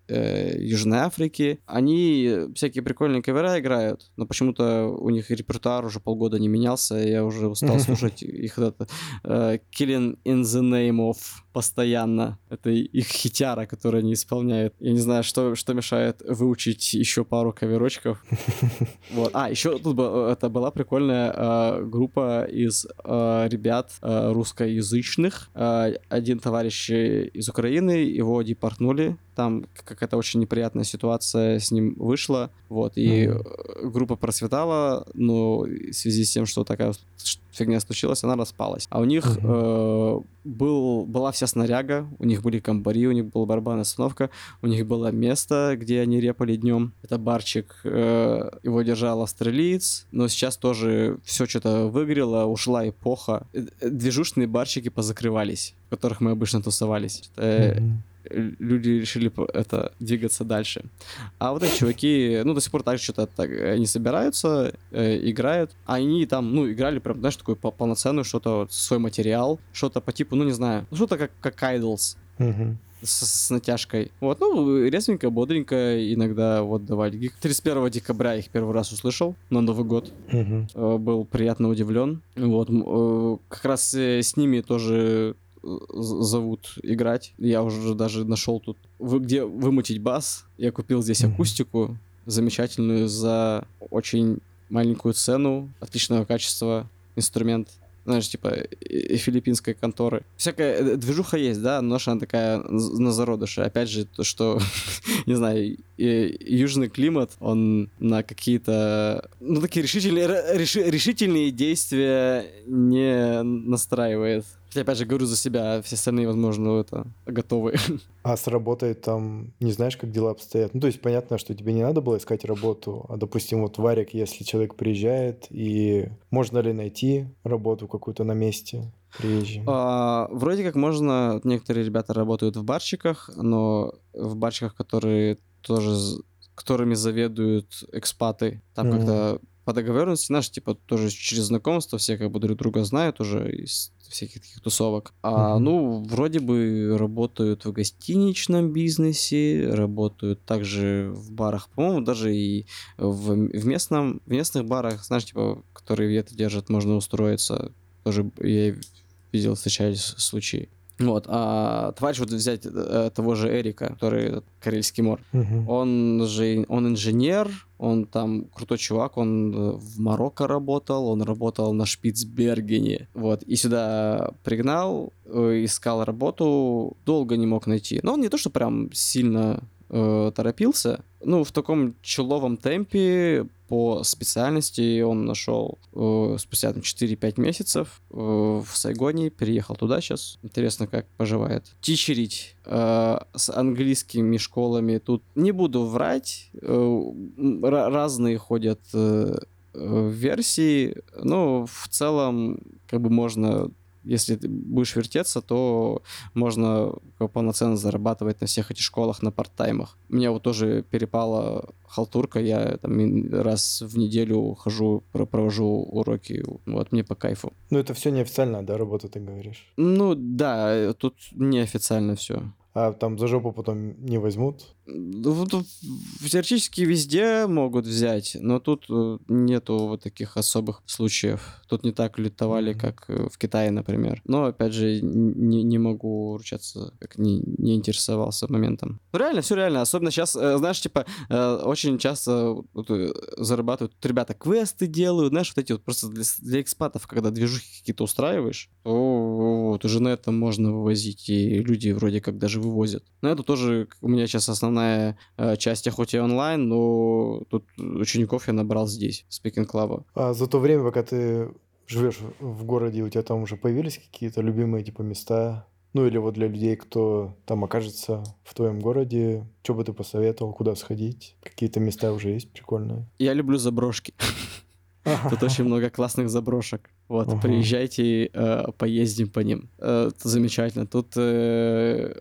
S2: Южной Африки. Они всякие прикольные кавера играют, но почему-то у них репертуар уже полгода не менялся, и я уже устал слушать их это э, Killing in the Name of постоянно. Это их хитяра, которые они исполняют. Я не знаю, что, что мешает выучить еще пару каверочков. Вот. А, еще тут это была прикольная э, группа из э, ребят э, русскоязычных. Э, один товарищ из Украины, его депортнули там какая-то очень неприятная ситуация с ним вышла, вот, и mm-hmm. группа процветала, но в связи с тем, что такая фигня случилась, она распалась. А у них mm-hmm. э, был, была вся снаряга, у них были комбари, у них была барабанная остановка, у них было место, где они репали днем. Это барчик, э, его держал австралиец, но сейчас тоже все что-то выгорело, ушла эпоха. Э, движушные барчики позакрывались, в которых мы обычно тусовались. Mm-hmm люди решили это двигаться дальше. А вот эти чуваки, ну, до сих пор так что-то так, они собираются, э, играют. Они там, ну, играли прям, знаешь, такой полноценную что-то, вот, свой материал, что-то по типу, ну, не знаю, ну, что-то как, как Idols. С, с натяжкой. Вот, ну, резвенько, бодренько иногда вот давать. 31 декабря я их первый раз услышал на Новый год. Угу. Был приятно удивлен. Вот, э, как раз э, с ними тоже зовут играть. Я уже даже нашел тут, где вымутить бас. Я купил здесь акустику замечательную за очень маленькую цену, отличного качества инструмент знаешь, типа филиппинской конторы. Всякая э, движуха есть, да, но она такая на зародыше. Опять же, то, что, не знаю, южный климат, он на какие-то, ну, такие решительные, решительные действия не настраивает. Я опять же говорю за себя, все остальные, возможно, это готовы.
S1: А с работой там не знаешь, как дела обстоят? Ну, то есть понятно, что тебе не надо было искать работу, а, допустим, вот Варик, если человек приезжает, и можно ли найти работу какую-то на месте? приезжим?
S2: А, вроде как можно, некоторые ребята работают в барчиках, но в барчиках, которые тоже которыми заведуют экспаты, там mm-hmm. как-то по договоренности, знаешь, типа тоже через знакомство все как бы друг друга знают уже из всяких таких тусовок. А, mm-hmm. ну, вроде бы работают в гостиничном бизнесе, работают также в барах, по-моему, даже и в, в местном, в местных барах, знаешь, типа, которые веты держат, можно устроиться. Тоже я видел, встречались случаи. Вот, а товарищ вот взять э, того же Эрика, который Карельский мор, угу. он же, он инженер, он там крутой чувак, он э, в Марокко работал, он работал на Шпицбергене, вот, и сюда пригнал, э, искал работу, долго не мог найти. Но он не то, что прям сильно э, торопился, ну, в таком чуловом темпе по специальности он нашел э, спустя там, 4-5 месяцев э, в Сайгоне, переехал туда сейчас. Интересно, как поживает. Тичерить э, с английскими школами тут не буду врать. Э, разные ходят э, э, версии, но в целом как бы можно если ты будешь вертеться, то можно полноценно зарабатывать на всех этих школах на парт-таймах. Мне вот тоже перепала халтурка, я там раз в неделю хожу, провожу уроки, вот мне по кайфу.
S1: Ну это все неофициально, да, работа, ты говоришь?
S2: Ну да, тут неофициально все.
S1: а там за жопу потом не возьмут?
S2: Теоретически везде могут взять, но тут э, нету вот таких особых случаев. Тут не так лютовали, mm-hmm. как э, в Китае, например. Но, опять же, не, не могу ручаться, как не, не интересовался моментом. Ну, реально, все реально. Особенно сейчас, э, знаешь, типа, очень часто зарабатывают ребята квесты делают, знаешь, вот эти вот просто для, для экспатов, когда движухи какие-то устраиваешь, то вот уже на этом можно вывозить, и люди вроде как даже вывозят. Но это тоже у меня сейчас основная э, часть, хоть и онлайн, но тут учеников я набрал здесь, в Speaking Club.
S1: А за то время, пока ты живешь в городе, у тебя там уже появились какие-то любимые типа места? Ну или вот для людей, кто там окажется в твоем городе, что бы ты посоветовал, куда сходить? Какие-то места уже есть прикольные?
S2: Я люблю заброшки. Тут очень много классных заброшек. Вот, uh-huh. приезжайте, э, поездим по ним. Э, это замечательно. Тут э,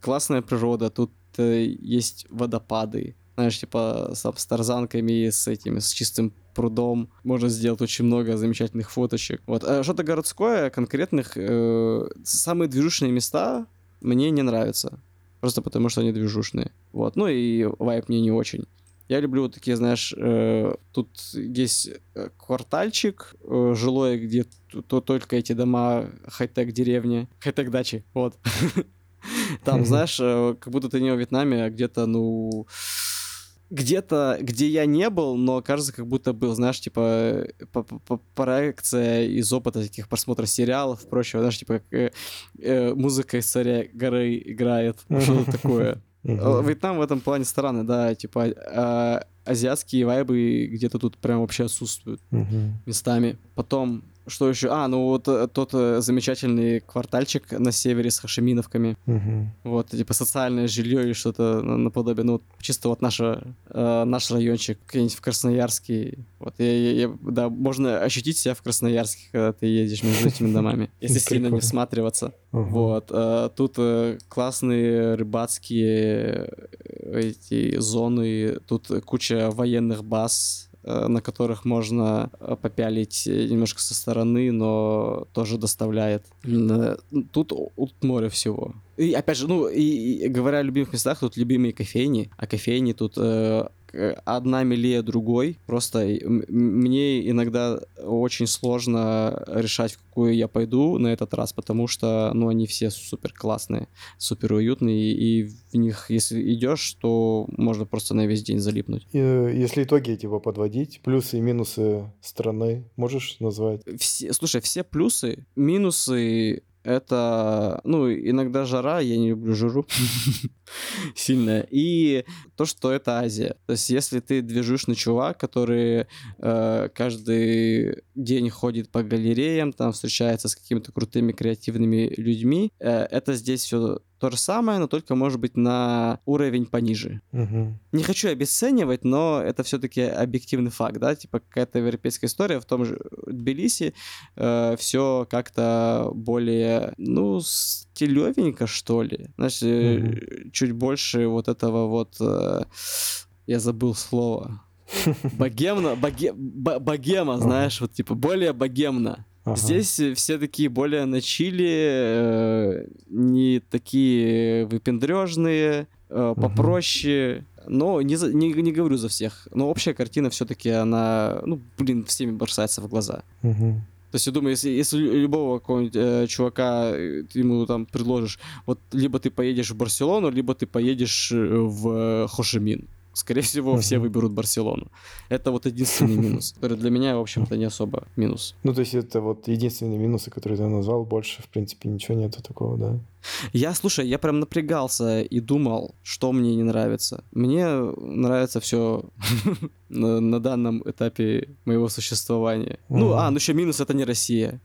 S2: классная природа, тут э, есть водопады. Знаешь, типа с, с тарзанками, с этими, с чистым прудом. Можно сделать очень много замечательных фоточек. Вот. А что-то городское, конкретных, э, самые движущие места мне не нравятся. Просто потому, что они движушные. Вот. Ну и вайп мне не очень. Я люблю вот такие, знаешь, э, тут есть э, квартальчик э, жилой, где то только эти дома хай-тек деревни, хай-тек дачи, вот. Там, знаешь, э, как будто ты не в Вьетнаме, а где-то, ну, где-то, где я не был, но кажется, как будто был, знаешь, типа проекция из опыта таких просмотров сериалов и прочего, знаешь, типа как, э, э, музыка из царя горы играет, что-то такое. Угу. Вьетнам в этом плане странный, да, типа а, азиатские вайбы где-то тут прям вообще отсутствуют местами. Потом что еще? А, ну вот э, тот э, замечательный квартальчик на севере с хашиминовками. Угу. Вот, типа социальное жилье или что-то наподобие. Ну, чисто вот наша, э, наш райончик, где-нибудь в Красноярске. Вот, я, я, я, да, можно ощутить себя в Красноярске, когда ты едешь между этими домами, если сильно не всматриваться. Вот, э, тут классные рыбацкие эти зоны, тут куча военных баз, на которых можно э, попялить немножко со стороны, но тоже доставляет. Тут, тут море всего. И опять же, ну, и, и говоря о любимых местах, тут любимые кофейни, а кофейни тут э, одна милее другой. Просто мне иногда очень сложно решать, в какую я пойду на этот раз, потому что, ну, они все супер классные, супер уютные, и в них, если идешь, то можно просто на весь день залипнуть.
S1: И, если итоги типа подводить, плюсы и минусы страны, можешь назвать?
S2: Все, слушай, все плюсы, минусы это, ну, иногда жара, я не люблю жару сильно, и то, что это Азия. То есть, если ты движущий чувак, который э, каждый день ходит по галереям, там встречается с какими-то крутыми креативными людьми, э, это здесь все то же самое, но только, может быть, на уровень пониже. Угу. Не хочу обесценивать, но это все-таки объективный факт, да, типа какая-то европейская история в том же Тбилиси э, все как-то более, ну, стилевенько, что ли. Знаешь, угу. чуть больше вот этого вот, э, я забыл слово, богемно, боге, богема, знаешь, вот типа более богемно. Ага. Здесь все такие более на чили, э, не такие выпендрежные, э, попроще. Но не, за, не, не говорю за всех. Но общая картина все-таки она, ну, блин, всеми бросается в глаза. Угу. То есть я думаю, если, если любого какого-нибудь э, чувака э, ты ему там предложишь, вот либо ты поедешь в Барселону, либо ты поедешь э, в Хошимин. Скорее всего, uh-huh. все выберут Барселону. Это вот единственный минус, который для меня, в общем-то, не особо минус.
S1: Ну, то есть это вот единственные минусы, которые ты назвал, больше, в принципе, ничего нету такого, да?
S2: Я, слушай, я прям напрягался и думал, что мне не нравится. Мне нравится все на, на данном этапе моего существования. Uh-huh. Ну, а, ну еще минус это не Россия.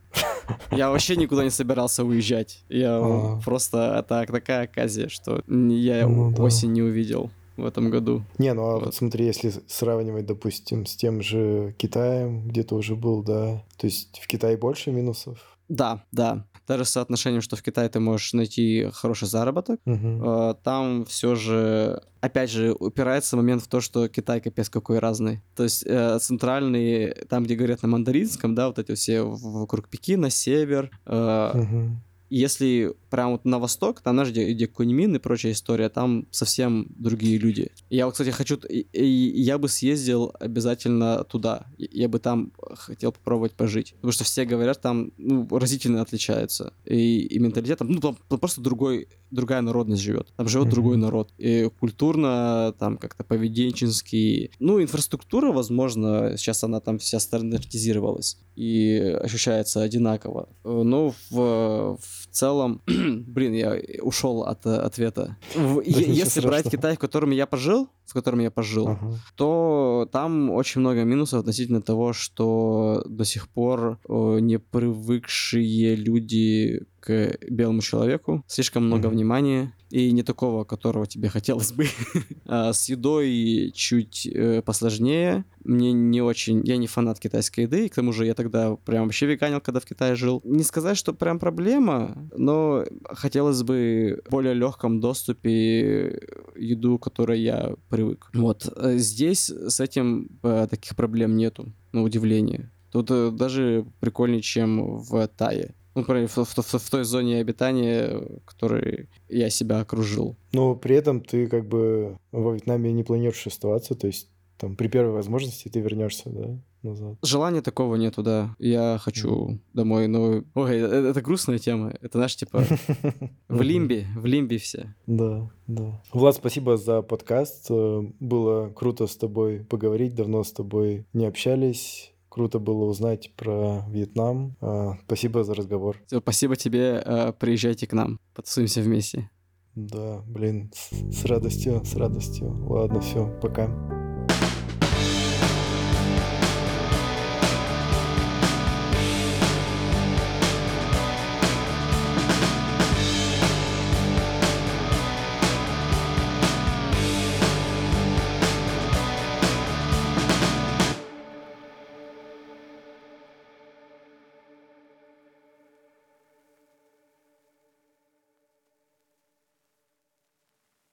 S2: Я вообще никуда не собирался уезжать. Я uh-huh. просто так, такая оказия, что я ну, осень да. не увидел в этом году.
S1: Не, ну а вот. смотри, если сравнивать, допустим, с тем же Китаем, где ты уже был, да, то есть в Китае больше минусов?
S2: Да, да. Даже с соотношением, что в Китае ты можешь найти хороший заработок, угу. там все же, опять же, упирается момент в то, что Китай капец какой разный. То есть э, центральный, там, где говорят на мандаринском, да, вот эти все вокруг Пекина, север, угу если прям вот на восток, там, знаешь, где, где Куньмин и прочая история, там совсем другие люди. Я вот, кстати, хочу... Я бы съездил обязательно туда. Я бы там хотел попробовать пожить. Потому что все говорят, там ну, разительно отличаются. И, и менталитет там, ну, там просто другой, другая народность живет. Там живет mm-hmm. другой народ. И культурно, там как-то поведенчески. Ну, инфраструктура, возможно, сейчас она там вся стандартизировалась и ощущается одинаково. Но в, в целом, блин, я ушел от э, ответа. В, если брать Китай, в котором я пожил, в котором я пожил, ага. то там очень много минусов относительно того, что до сих пор не привыкшие люди к белому человеку, слишком много mm-hmm. внимания, и не такого, которого тебе хотелось бы. а с едой чуть э, посложнее. Мне не очень... Я не фанат китайской еды, и к тому же я тогда прям вообще веганил, когда в Китае жил. Не сказать, что прям проблема, но хотелось бы в более легком доступе еду, к которой я привык. Вот. Э, здесь с этим э, таких проблем нету, на удивление. Тут э, даже прикольнее, чем в Тае. Ну, в, в, в, в той зоне обитания, которой я себя окружил.
S1: Но при этом ты как бы во Вьетнаме не планируешь оставаться, то есть там при первой возможности ты вернешься, да? Назад.
S2: Желания такого нету, да. Я хочу mm. домой, но... Ой, это, это грустная тема. Это, знаешь, типа в лимбе, в лимбе все.
S1: Да, да. Влад, спасибо за подкаст. Было круто с тобой поговорить. Давно с тобой не общались. Круто было узнать про Вьетнам. А, спасибо за разговор.
S2: Спасибо тебе. А, приезжайте к нам. Потусуемся вместе.
S1: Да, блин, с радостью, с радостью. Ладно, все, пока.